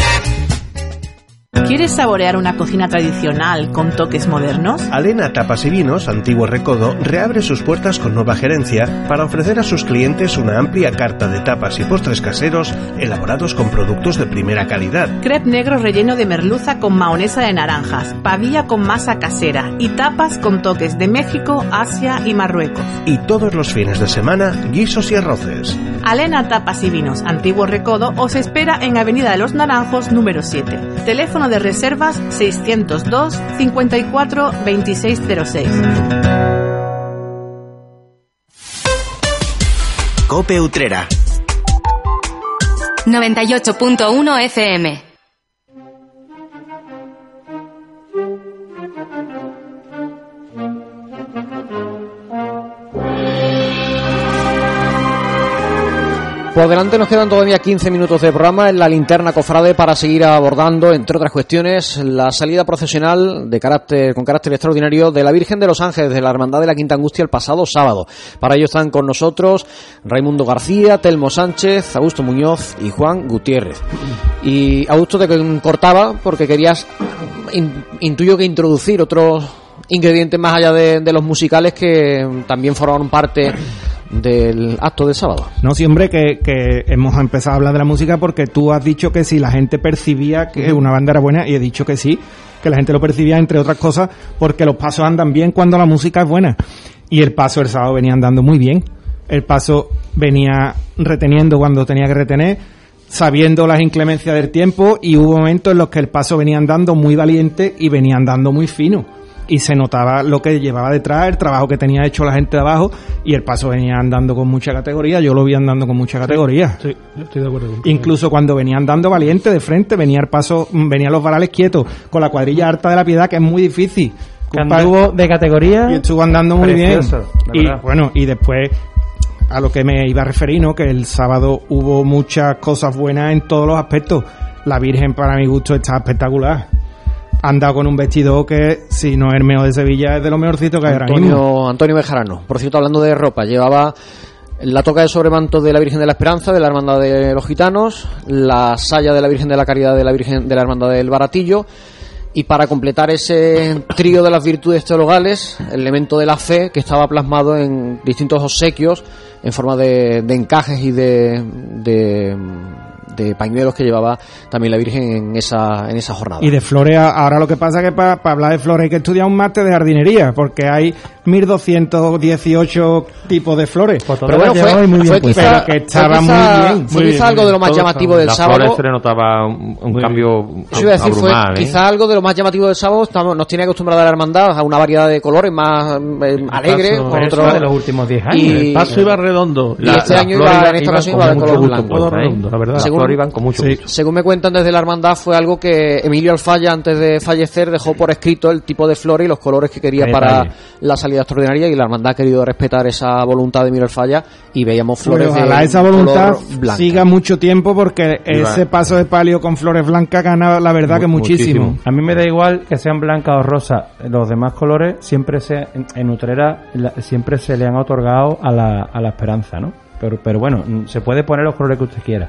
¿Quieres saborear una cocina tradicional con toques modernos? Alena Tapas y Vinos, antiguo recodo, reabre sus puertas con nueva gerencia para ofrecer a sus clientes una amplia carta de tapas y postres caseros elaborados con productos de primera calidad. Crepe negro relleno de merluza con mahonesa de naranjas, pavilla con masa casera y tapas con toques de México, Asia y Marruecos. Y todos los fines de semana, guisos y arroces. Alena Tapas y Vinos, Antiguo Recodo, os espera en Avenida de los Naranjos número 7. Teléfono de reservas 602 54 2606. Cope Utrera. 98.1 FM. Por delante nos quedan todavía 15 minutos de programa en la linterna cofrade para seguir abordando, entre otras cuestiones, la salida procesional de carácter, con carácter extraordinario de la Virgen de los Ángeles de la Hermandad de la Quinta Angustia el pasado sábado. Para ello están con nosotros Raimundo García, Telmo Sánchez, Augusto Muñoz y Juan Gutiérrez. Y Augusto te cortaba porque querías, in- intuyo que introducir otros ingredientes más allá de, de los musicales que también formaron parte del acto del sábado. No, siempre que, que hemos empezado a hablar de la música porque tú has dicho que si la gente percibía que una banda era buena y he dicho que sí, que la gente lo percibía entre otras cosas porque los pasos andan bien cuando la música es buena. Y el paso el sábado venía andando muy bien. El paso venía reteniendo cuando tenía que retener, sabiendo las inclemencias del tiempo y hubo momentos en los que el paso venía andando muy valiente y venía andando muy fino y se notaba lo que llevaba detrás, el trabajo que tenía hecho la gente de abajo y el paso venía andando con mucha categoría, yo lo vi andando con mucha categoría. Sí, yo estoy de acuerdo contigo. Incluso cuando venía andando valiente de frente, venía el paso, venían los varales quietos, con la cuadrilla harta de la piedad, que es muy difícil. Que anduvo de categoría y estuvo andando muy precioso, bien. Y bueno, y después a lo que me iba a referir, ¿no? Que el sábado hubo muchas cosas buenas en todos los aspectos. La Virgen, para mi gusto, está espectacular. Ha andado con un vestido que, si no es el mejor de Sevilla, es de lo mejorcito que hay ahora mismo. Antonio, Antonio Bejarano. Por cierto, hablando de ropa, llevaba la toca de sobremanto de la Virgen de la Esperanza, de la Hermandad de los Gitanos, la saya de la Virgen de la Caridad de la Virgen de la Hermandad del Baratillo, y para completar ese trío de las virtudes teologales, el elemento de la fe que estaba plasmado en distintos obsequios en forma de, de encajes y de, de, de pañuelos que llevaba también la Virgen en esa, en esa jornada. Y de flores, ahora lo que pasa es que para hablar de flores hay que estudiar un máster de jardinería, porque hay 1218 tipos de flores. Pero bueno, fue, fue quizá, Pero que fue estaba quizá- muy bien. fue quizá algo de lo más llamativo del Las sábado. flores se le notaba un, un cambio Eso iba a decir, fue abrumal, ¿eh? quizá algo de lo más llamativo del sábado. Estamos, nos tiene acostumbrada la hermandad a una variedad de colores más eh, alegre. paso- con pero otro- de los últimos 10 años. Y, El paso iba redondo. y este año iba, en esta ocasión iba de color blanco. Todo redondo, la verdad. Según- iban con mucho. Según me cuentan desde la hermandad, fue algo que Emilio Alfaya, antes de fallecer, dejó por escrito el tipo de flores y los colores que quería para la salida extraordinaria. Y la hermandad ha querido respetar esa voluntad de Emilio Alfaya y veíamos flores Pues de ojalá esa voluntad siga mucho tiempo porque ese paso de palio con flores blancas gana la verdad que muchísimo. A mí me da igual que sean blancas o rosas. Los demás colores siempre se, en, en Utrera la- siempre se le han otorgado a la, a la esperanza, ¿no? Pero, pero bueno, se puede poner los colores que usted quiera.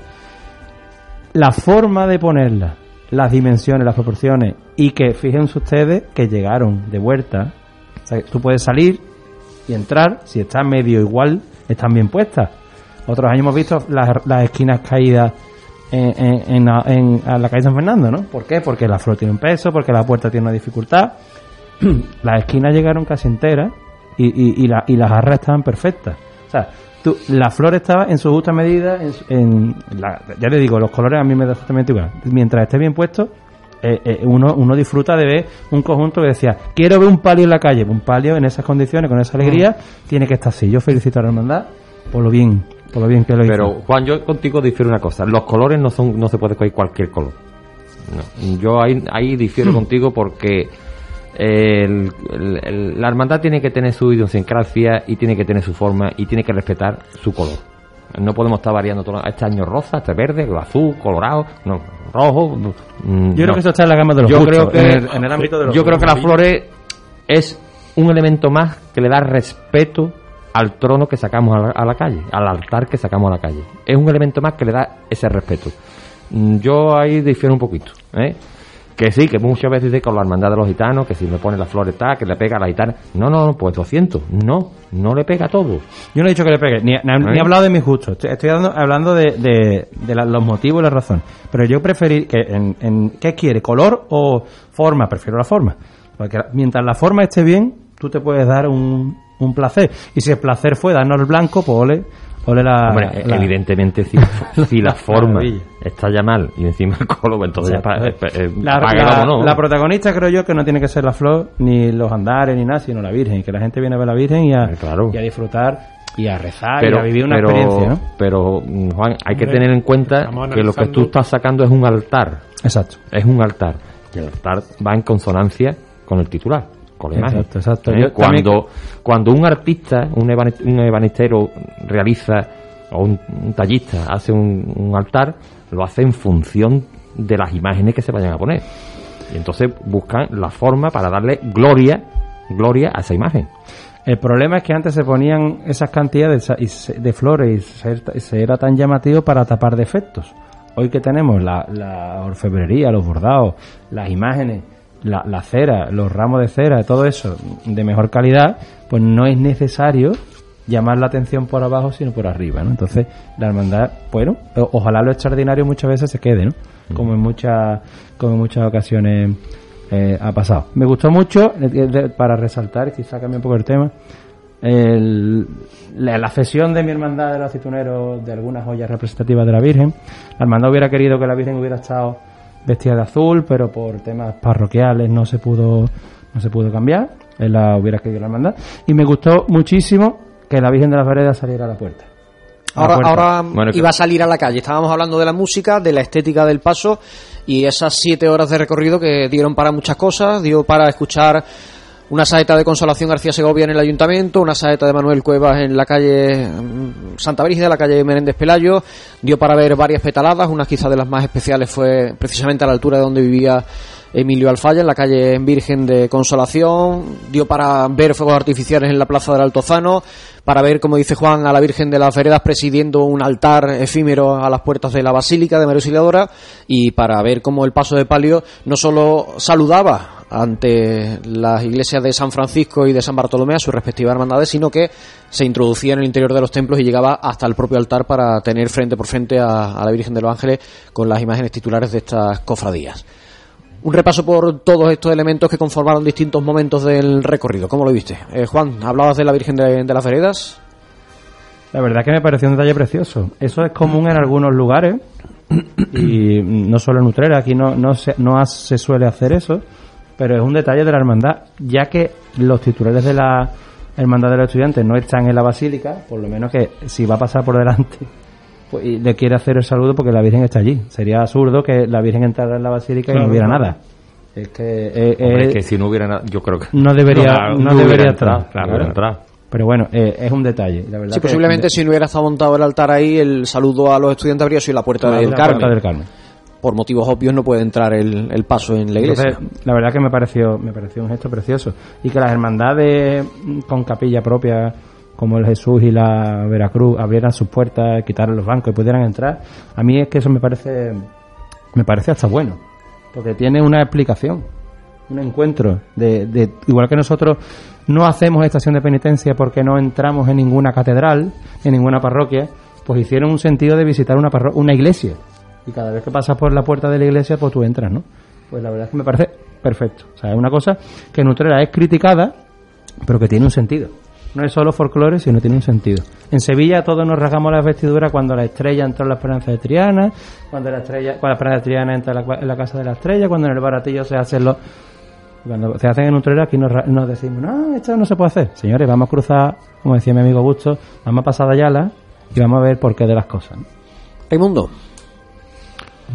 La forma de ponerla, las dimensiones, las proporciones y que fíjense ustedes que llegaron de vuelta. O sea, tú puedes salir y entrar, si está medio igual, están bien puestas. Otros años hemos visto las, las esquinas caídas en, en- en en- a la calle San Fernando, ¿no? ¿Por qué? Porque la flor tiene un peso, porque la puerta tiene una dificultad. las esquinas llegaron casi enteras y, y, y, la- y las arras estaban perfectas. O sea, tú- la flor estaba en su justa medida, en, en la- ya le digo, los colores a mí me da exactamente igual. Mientras esté bien puesto, eh, eh, uno, uno disfruta de ver un conjunto que decía, quiero ver un palio en la calle. Un palio en esas condiciones, con esa alegría, tiene que estar así. Yo felicito a la hermandad por lo bien, por lo bien que lo hizo. Pero Juan, yo contigo difiero una cosa. Los colores no son, no se puede coger cualquier color. No. Yo ahí, ahí difiero contigo porque el- el- el- la hermandad tiene que tener su idiosincrasia y tiene que tener su forma y tiene que respetar su color. No podemos estar variando todo. Este año rosa, este verde, azul, colorado, no, rojo. mm, Yo creo que eso está en la gama de los Yo creo que en el- en el ámbito de los yo creo que las flores es un elemento más que le da respeto al trono que sacamos a la, a la calle, al altar que sacamos a la calle. Es un elemento más que le da ese respeto. Mm, Yo ahí difiero un poquito, ¿eh? Que sí, que muchas veces dice con la hermandad de los gitanos, que si le pone las flores tal, que le pega a la gitana. No, no, no, pues 200. No, no le pega todo. Yo no he dicho que le pegue, ni, ni- ni he hablado de mis gustos. Estoy, estoy hablando, hablando de, de- de la- los motivos y la razón. Pero yo preferí que en, en- ¿qué quiere? ¿Color o forma? Prefiero la forma. Porque la- mientras la forma esté bien, tú te puedes dar un, un placer. Y si el placer fue darnos el blanco, pues ole, ole la... Hombre, la- evidentemente, si, si la forma Maravilla. está ya mal y encima el color, pues entonces Exacto. pa- eh, eh, La, apague, la- protagonista creo yo que no tiene que ser la flor, ni los andares, ni nada, sino la Virgen. Que la gente viene a ver la Virgen y a, y a disfrutar y a rezar pero, y a vivir una pero, experiencia, ¿no? Pero, mm, Juan, hay que Hombre, tener en cuenta que lo que tú estás sacando es un altar. Exacto. Es un altar. Y el altar va en consonancia con el titular, Exacto, exacto. ¿Eh? También- Cuando, cuando un artista, un, ebani- un ebanistero realiza, o un, un tallista hace un, un altar, lo hace en función de las imágenes que se vayan a poner. Y entonces buscan la forma para darle gloria, gloria a esa imagen. El problema es que antes se ponían esas cantidades de flores y se, se era tan llamativo para tapar defectos. Hoy que tenemos la, la orfebrería, los bordados, las imágenes, la, la cera, los ramos de cera, todo eso de mejor calidad, pues no es necesario llamar la atención por abajo sino por arriba, ¿no? Entonces la hermandad, bueno, ojalá lo extraordinario muchas veces se quede, ¿no? Como en muchas, como en muchas ocasiones eh, ha pasado. Me gustó mucho, eh, de- para resaltar, quizá cambie un poco el tema, el- la, la cesión de mi hermandad de los aceituneros de algunas joyas representativas de la Virgen. La hermandad hubiera querido que la Virgen hubiera estado vestida de azul, pero por temas parroquiales no se pudo, no se pudo cambiar. Él la hubiera querido la hermandad. Y me gustó muchísimo que la Virgen de las Veredas saliera a la puerta. A Ahora, puerta. ahora iba a salir a la calle. Estábamos hablando de la música, de la estética del paso y esas siete horas de recorrido que dieron para muchas cosas. Dio para escuchar una saeta de Consolación García Segovia en el ayuntamiento, una saeta de Manuel Cuevas en la calle mm, Santa Brígida, la calle Menéndez Pelayo. Dio para ver varias petaladas, una quizá de las más especiales fue precisamente a la altura de donde vivía Emilio Alfaya, en la calle Virgen de Consolación. Dio para ver fuegos artificiales en la plaza del Altozano, para ver, como dice Juan, a la Virgen de las Veredas presidiendo un altar efímero a las puertas de la Basílica de María Auxiliadora y para ver cómo el paso de palio no solo saludaba ante las iglesias de San Francisco y de San Bartolomé a sus respectivas hermandades, sino que se introducía en el interior de los templos y llegaba hasta el propio altar para tener frente por frente a, la Virgen de los Ángeles con las imágenes titulares de estas cofradías. Un repaso por todos estos elementos que conformaron distintos momentos del recorrido. ¿Cómo lo viste? Eh, Juan, hablabas de la Virgen de, las Veredas. La verdad que me pareció un detalle precioso. Eso es común en algunos lugares y no solo en Utrera, aquí no, no, se, no se suele hacer eso, pero es un detalle de la hermandad, ya que los titulares de la hermandad de los estudiantes no están en la basílica, por lo menos que si va a pasar por delante pues, y le quiere hacer el saludo porque la Virgen está allí. Sería absurdo que la Virgen entrara en la basílica y Claro, no hubiera claro. nada. Es que, eh, Hombre, eh, es que si no hubiera nada, yo creo que no debería, no, no no debería entrar. claro, entrado. Pero bueno, eh, es un detalle. La verdad Sí, que- posiblemente si no hubiera estado montado el altar ahí, el saludo a los estudiantes habría sido la puerta, La del, puerta Carmen. del Carmen. Por motivos obvios no puede entrar el, el paso en la iglesia. Entonces, la verdad que me pareció, me pareció un gesto precioso. Y que las hermandades mm, con capilla propia, como el Jesús y la Veracruz, abrieran sus puertas, quitaran los bancos y pudieran entrar, a mí es que eso me parece, me parece hasta bueno. Porque tiene una explicación, un encuentro. De, de, igual que nosotros no hacemos estación de penitencia porque no entramos en ninguna catedral, en ninguna parroquia, pues hicieron un sentido de visitar una, parro- una iglesia. Y cada vez que pasas por la puerta de la iglesia, pues tú entras, ¿no? Pues la verdad es que me parece perfecto. O sea, es una cosa que en Utrera es criticada, pero que tiene un sentido. No es solo folclore, sino tiene un sentido. En Sevilla todos nos rasgamos las vestiduras cuando la estrella entró en la esperanza de Triana, cuando la estrella, cuando la esperanza de Triana entra en la, en la casa de la estrella, cuando en el baratillo se hacen los... Cuando se hacen en Utrera, aquí nos, nos decimos, no, esto no se puede hacer. Señores, vamos a cruzar, como decía mi amigo Busto, vamos a pasar de Ayala y vamos a ver por qué de las cosas. ¿no? Raimundo.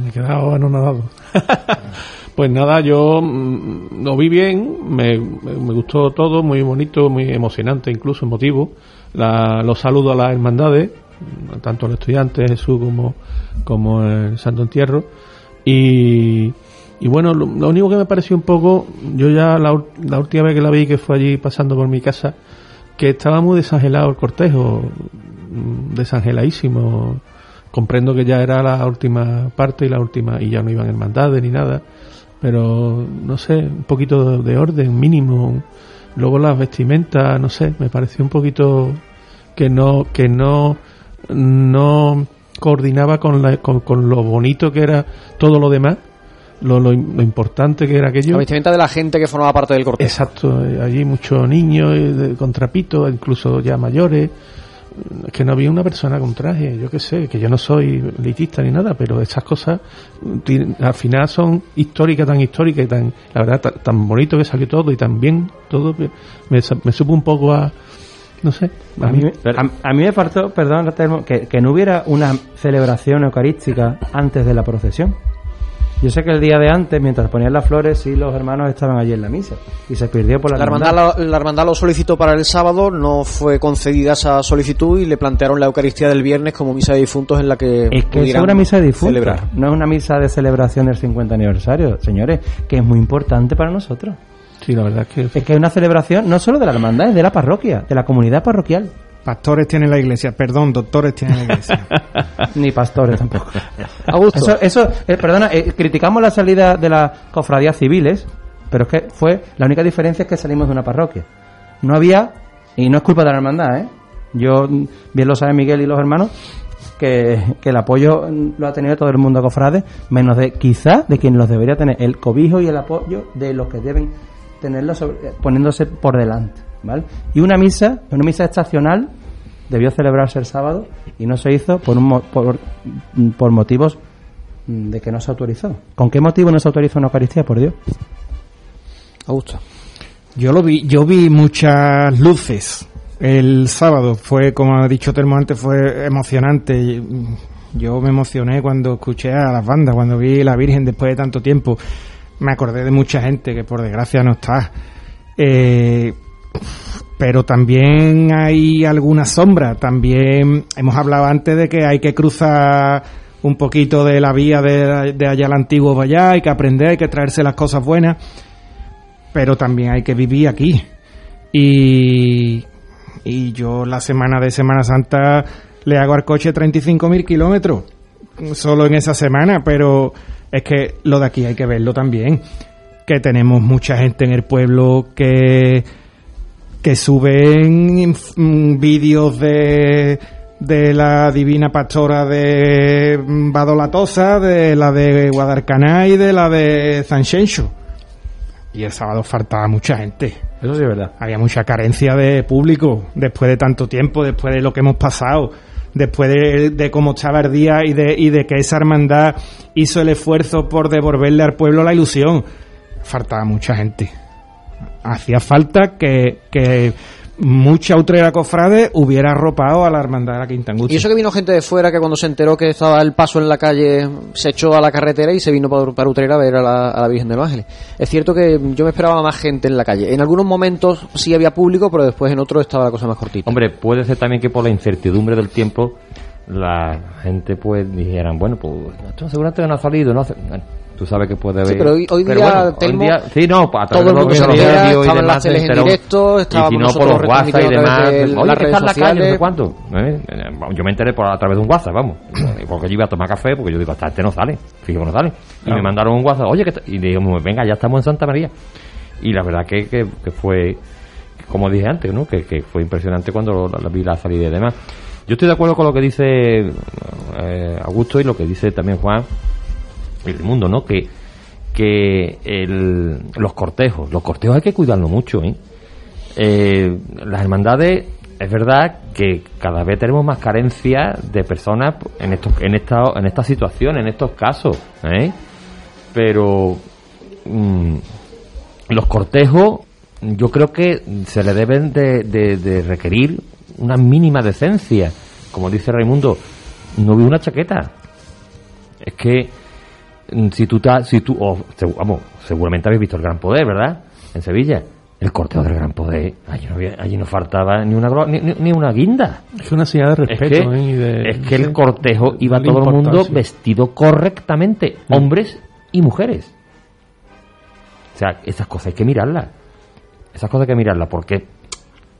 Me he quedado anonadado. pues nada, yo mm, lo vi bien, me, me- gustó todo, muy bonito, muy emocionante, incluso emotivo. La- los saludos a las hermandades, tanto a los estudiantes, Jesús como, como el Santo Entierro. Y, y bueno, lo, lo único que me pareció un poco, yo ya la, la última vez que la vi, que fue allí pasando por mi casa, que estaba muy desangelado el cortejo, mm, desangeladísimo. Comprendo que ya era la última parte y la última, y ya no iban hermandades ni nada, pero no sé, un poquito de, de orden mínimo. Luego las vestimentas, no sé, me pareció un poquito que no, que no, no coordinaba con, la, con, con lo bonito que era todo lo demás, lo, lo, lo importante que era aquello. La vestimenta de la gente que formaba parte del cortejo. Exacto, eh, allí muchos niños eh, con trapitos, incluso ya mayores. Es que no había una persona con traje, yo qué sé, que yo no soy elitista ni nada, pero estas cosas al final son históricas, tan históricas y tan, la verdad, tan, tan bonito que salió todo y tan bien todo, me, me supo un poco a, No sé. A mí, a, a mí me faltó, perdón, que, que no hubiera una celebración eucarística antes de la procesión. Yo sé que el día de antes, mientras ponían las flores, sí los hermanos estaban allí en la misa. Y se perdió por la, La hermandad, lo, la hermandad lo solicitó para el sábado, no fue concedida esa solicitud y le plantearon la Eucaristía del viernes como misa de difuntos en la que Es que es una misa de difuntos, celebrar. no es una misa de celebración del 50 aniversario, señores, que es muy importante para nosotros. Sí, la verdad es que... Es que es una celebración no solo de la hermandad, es de la parroquia, de la comunidad parroquial. Pastores tiene la iglesia, perdón, doctores tiene la iglesia. Ni pastores tampoco. Augusto. Eso, eso eh, perdona, eh, criticamos la salida de las cofradías civiles, pero es que fue la única diferencia es que salimos de una parroquia. No había, y no es culpa de la hermandad, ¿eh? Yo, bien lo sabe Miguel y los hermanos, que, que el apoyo lo ha tenido todo el mundo cofrade, menos de quizá de quien los debería tener, el cobijo y el apoyo de los que deben tenerlo sobre- eh, poniéndose por delante, ¿vale? Y una misa, una misa estacional, debió celebrarse el sábado y no se hizo por, un, mo- por, por motivos mm, de que no se autorizó. ¿Con qué motivo no se autorizó una Eucaristía, por Dios? Augusto. Yo lo vi, yo vi muchas luces el sábado. Fue, como ha dicho Termo antes, fue emocionante. Mm, Yo me emocioné cuando escuché a las bandas, cuando vi la Virgen después de tanto tiempo. Me acordé de mucha gente que por desgracia no está. Eh, pero también hay alguna sombra. También hemos hablado antes de que hay que cruzar un poquito de la vía de, de allá al antiguo para allá, hay que aprender, hay que traerse las cosas buenas pero también hay que vivir aquí. Y, y yo la semana de Semana Santa le hago al coche 35.000 kilómetros, solo en esa semana, pero es que lo de aquí hay que verlo también. Que tenemos mucha gente en el pueblo que, que suben mm, vídeos de, de la divina pastora de mm, Badolatosa, de la de Guadalcaná y de la de Sanxenxo. Y el sábado faltaba mucha gente. Eso sí es verdad. Había mucha carencia de público después de tanto tiempo, después de lo que hemos pasado, después de, de cómo estaba el día y de, y de que esa hermandad hizo el esfuerzo por devolverle al pueblo la ilusión. Faltaba mucha gente. Hacía falta que, que mucha utrera cofrade hubiera arropado a la hermandad de la Quinta Angustia. Y eso que vino gente de fuera que cuando se enteró que estaba el paso en la calle se echó a la carretera y se vino para, para Utrera a ver a la, a la Virgen de los Ángeles. Es cierto que yo me esperaba más gente en la calle. En algunos momentos sí había público, pero después en otros estaba la cosa más cortita. Hombre, puede ser también que por la incertidumbre del tiempo la gente pues dijeran, bueno, pues esto seguramente no ha salido, no hace... Bueno, tú sabes que puede haber... Sí, pero hoy, hoy día, Telmo, sí, no, a través todo el de mundo los se medios y demás en directo, y si no por los WhatsApp y demás, de oye, está en la calle, no sé cuánto. ¿eh? Eh, Yo me enteré por, a través de un WhatsApp, vamos, porque yo iba a tomar café, porque yo digo, hasta este no sale, fíjate que no sale. Y Claro. me mandaron un WhatsApp, oye, que y dijimos, venga, ya estamos en Santa María. Y la verdad que, que, que fue, como dije antes, ¿no? Que, que fue impresionante cuando la, la vi la salida y demás. Yo estoy de acuerdo con lo que dice eh, Augusto y lo que dice también Juan el mundo, ¿no? Que, que los cortejos, los cortejos hay que cuidarlo mucho, ¿eh? Eh, las hermandades, es verdad que cada vez tenemos más carencia de personas en estos, en esta, en esta situación, en estos casos, ¿eh? Pero mm, los cortejos, yo creo que se le deben de, de- requerir una mínima decencia. Como dice Raimundo, no vi una chaqueta. Es que si tú, ta- si tú o, se- vamos, seguramente habéis visto el Gran Poder, ¿verdad? En Sevilla. El corteo del Gran Poder, allí no, había- allí no faltaba ni una, ni, ni- una guinda. Es una señal de respeto. Es que, ¿eh? de- es que el cortejo iba todo el mundo vestido correctamente, hombres y mujeres. O sea, esas cosas hay que mirarlas. Esas cosas hay que mirarlas porque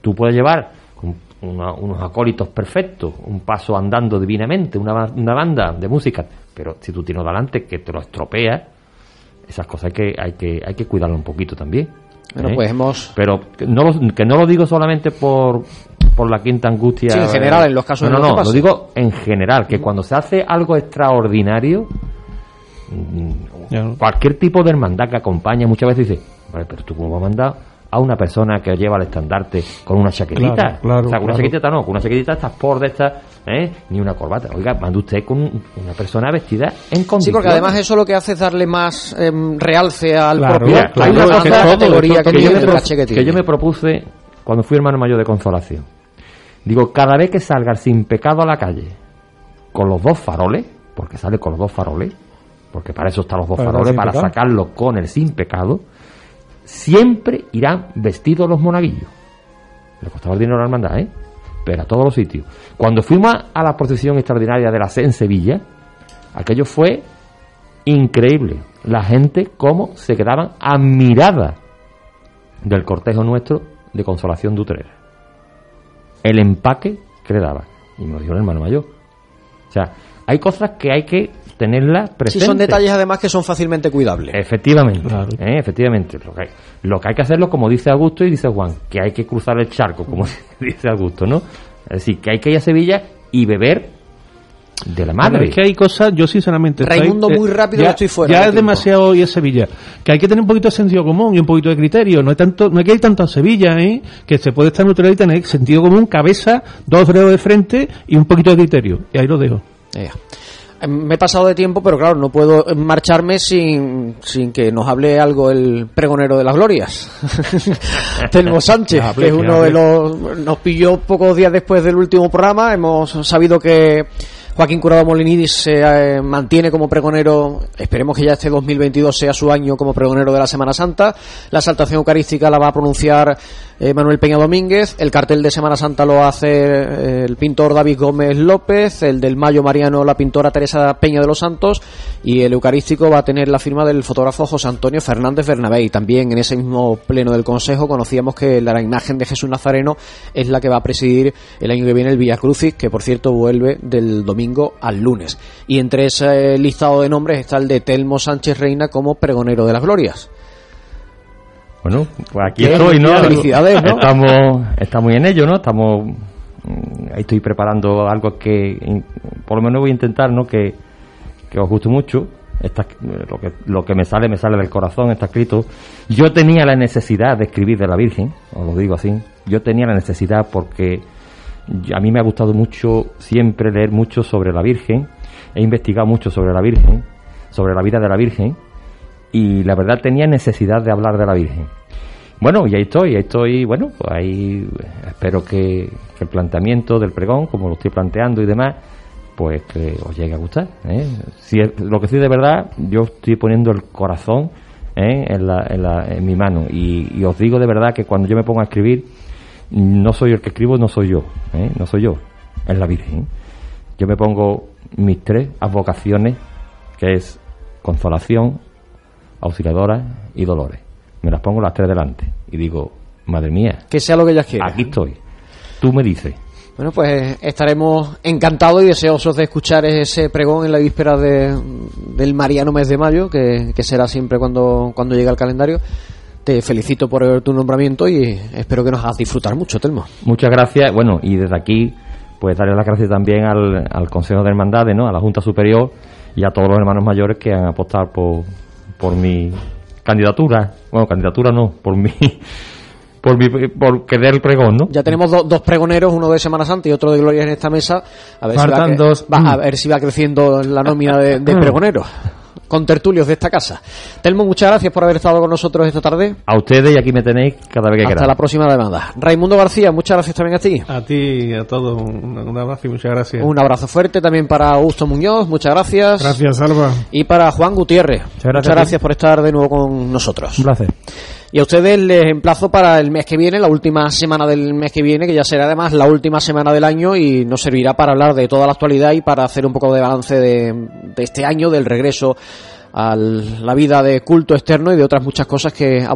tú puedes llevar un- una- unos acólitos perfectos, un paso andando divinamente, una, una banda de música, pero si tú tienes delante que te lo estropea, esas cosas hay que, hay que, hay que cuidarlo un poquito también. Bueno, ¿eh? pues hemos- Pero que no, lo, que no lo digo solamente por, por la quinta angustia. Sí, en general, en los casos No, en no, los no, lo digo en general, que cuando se hace algo extraordinario, mm, cualquier tipo de hermandad que acompaña, muchas veces dice, vale, pero tú cómo vas a mandar a una persona que lleva el estandarte con una chaquetita. Claro, claro, o sea, con una chaquetita no, con una chaquetita estas por de estas, ¿eh? ni una corbata. Oiga, manda usted con una persona vestida en condiciones. Sí, porque además eso lo que hace es darle más em, realce al Claro, propio. claro, hay una es que todo, categoría que, que, yo me que yo me propuse cuando fui hermano mayor de consolación. Digo, cada vez que salga el sin pecado a la calle con los dos faroles, porque sale con los dos faroles, porque para eso están los dos Para faroles, para pecado. sacarlo con el sin pecado, siempre irán vestidos los monaguillos. Le costaba el dinero a la hermandad, ¿eh? Pero a todos los sitios. Cuando fuimos a la procesión extraordinaria de la C en Sevilla, aquello fue increíble. La gente cómo se quedaban admirada del cortejo nuestro de Consolación de Utrera. El empaque que le daba. Y me lo dijo el hermano mayor. O sea, hay cosas que hay que tenerlas Sí, presentes. son detalles además que son fácilmente cuidables. Efectivamente, ¿eh? efectivamente. Lo que, hay, lo que hay que hacerlo, como dice Augusto y dice Juan, que hay que cruzar el charco, como dice Augusto, ¿no? Es decir, que hay que ir a Sevilla y beber de la madre. Bueno, es que hay cosas, yo sinceramente. Raimundo, estoy- muy rápido, ya, que estoy fuera Ya de es tiempo. demasiado hoy en Sevilla. Que hay que tener un poquito de sentido común y un poquito de criterio. No hay tanto, no hay que ir tanto a Sevilla, ¿eh? Que se puede estar neutral y tener sentido común, cabeza, dos dedos de frente y un poquito de criterio. Y ahí lo dejo. Ya. Me he pasado de tiempo, pero claro, no puedo marcharme sin, sin que nos hable algo el pregonero de las glorias. Telmo Sánchez, Que hable, que es uno de los... Nos pilló pocos días después del último programa. Hemos sabido que Joaquín Curado Molinidis se eh, mantiene como pregonero. Esperemos que ya este 2022 sea su año como pregonero de la Semana Santa. La saltación eucarística la va a pronunciar eh, Manuel Peña Domínguez. El cartel de Semana Santa lo hace eh, el pintor David Gómez López. El del Mayo Mariano, la pintora Teresa Peña de los Santos. Y el eucarístico va a tener la firma del fotógrafo José Antonio Fernández Bernabé. Y también en ese mismo pleno del Consejo conocíamos que la imagen de Jesús Nazareno es la que va a presidir el año que viene el Villa Crucis, que por cierto vuelve del domingo al lunes. Y entre ese listado de nombres está el de Telmo Sánchez Reina como pregonero de las glorias. Bueno, pues aquí estoy, ¿no? felicidades, ¿no? Estamos, estamos en ello, ¿no? Estamos, mm, ahí estoy preparando algo que, por lo menos voy a intentar, ¿no? Que, que os guste mucho. Está, lo, que, lo que me sale, me sale del corazón, está escrito. Yo tenía la necesidad de escribir de la Virgen, os lo digo así. Yo tenía la necesidad porque a mí me ha gustado mucho siempre leer mucho sobre la Virgen. He investigado mucho sobre la Virgen, sobre la vida de la Virgen y la verdad tenía necesidad de hablar de la Virgen. Bueno, y ahí estoy, ahí estoy, bueno, pues ahí espero que, el planteamiento del pregón, como lo estoy planteando y demás, pues que os llegue a gustar. ¿eh? Si es- lo que sí de verdad, yo estoy poniendo el corazón ¿eh? en, la, en, la- en mi mano y, y os digo de verdad que cuando yo me pongo a escribir, no soy el que escribo, no soy yo, ¿eh? no soy yo, es la Virgen. Yo me pongo mis tres advocaciones, que es consolación, auxiliadora y dolores. Me las pongo las tres delante y digo, madre mía, Que sea lo que ellas quieran. aquí estoy. Tú me dices. Bueno, pues estaremos encantados y deseosos de escuchar ese pregón en la víspera de- del Mariano mes de mayo, que, que será siempre cuando, cuando llegue el calendario. Te felicito por tu nombramiento y espero que nos hagas disfrutar mucho, Telmo. Muchas gracias. Bueno, y desde aquí, pues darle las gracias también al, al Consejo de Hermandades, ¿no? a la Junta Superior y a todos los hermanos mayores que han apostado por, por mi candidatura. Bueno, candidatura no, por mi, por mi, por que dé el pregón, ¿no? Ya tenemos do- dos pregoneros, uno de Semana Santa y otro de Gloria en esta mesa. A ver, si va, Faltan cre- dos. va- a ver si va creciendo la nómina de, de pregoneros. Con tertulios de esta casa. Telmo, muchas gracias por haber estado con nosotros esta tarde. A ustedes y aquí me tenéis cada vez que Hasta queráis. la próxima demanda. Raimundo García, muchas gracias también a ti. A ti y a todos, un, un abrazo y muchas gracias. Un abrazo fuerte también para Augusto Muñoz, muchas gracias. Gracias, Alba. Y para Juan Gutiérrez, muchas gracias gracias, a ti. por estar de nuevo con nosotros. Un placer. Y a ustedes les emplazo para el mes que viene, la última semana del mes que viene, que ya será además la última semana del año y nos servirá para hablar de toda la actualidad y para hacer un poco de balance de, de este año, del regreso a la vida de culto externo y de otras muchas cosas que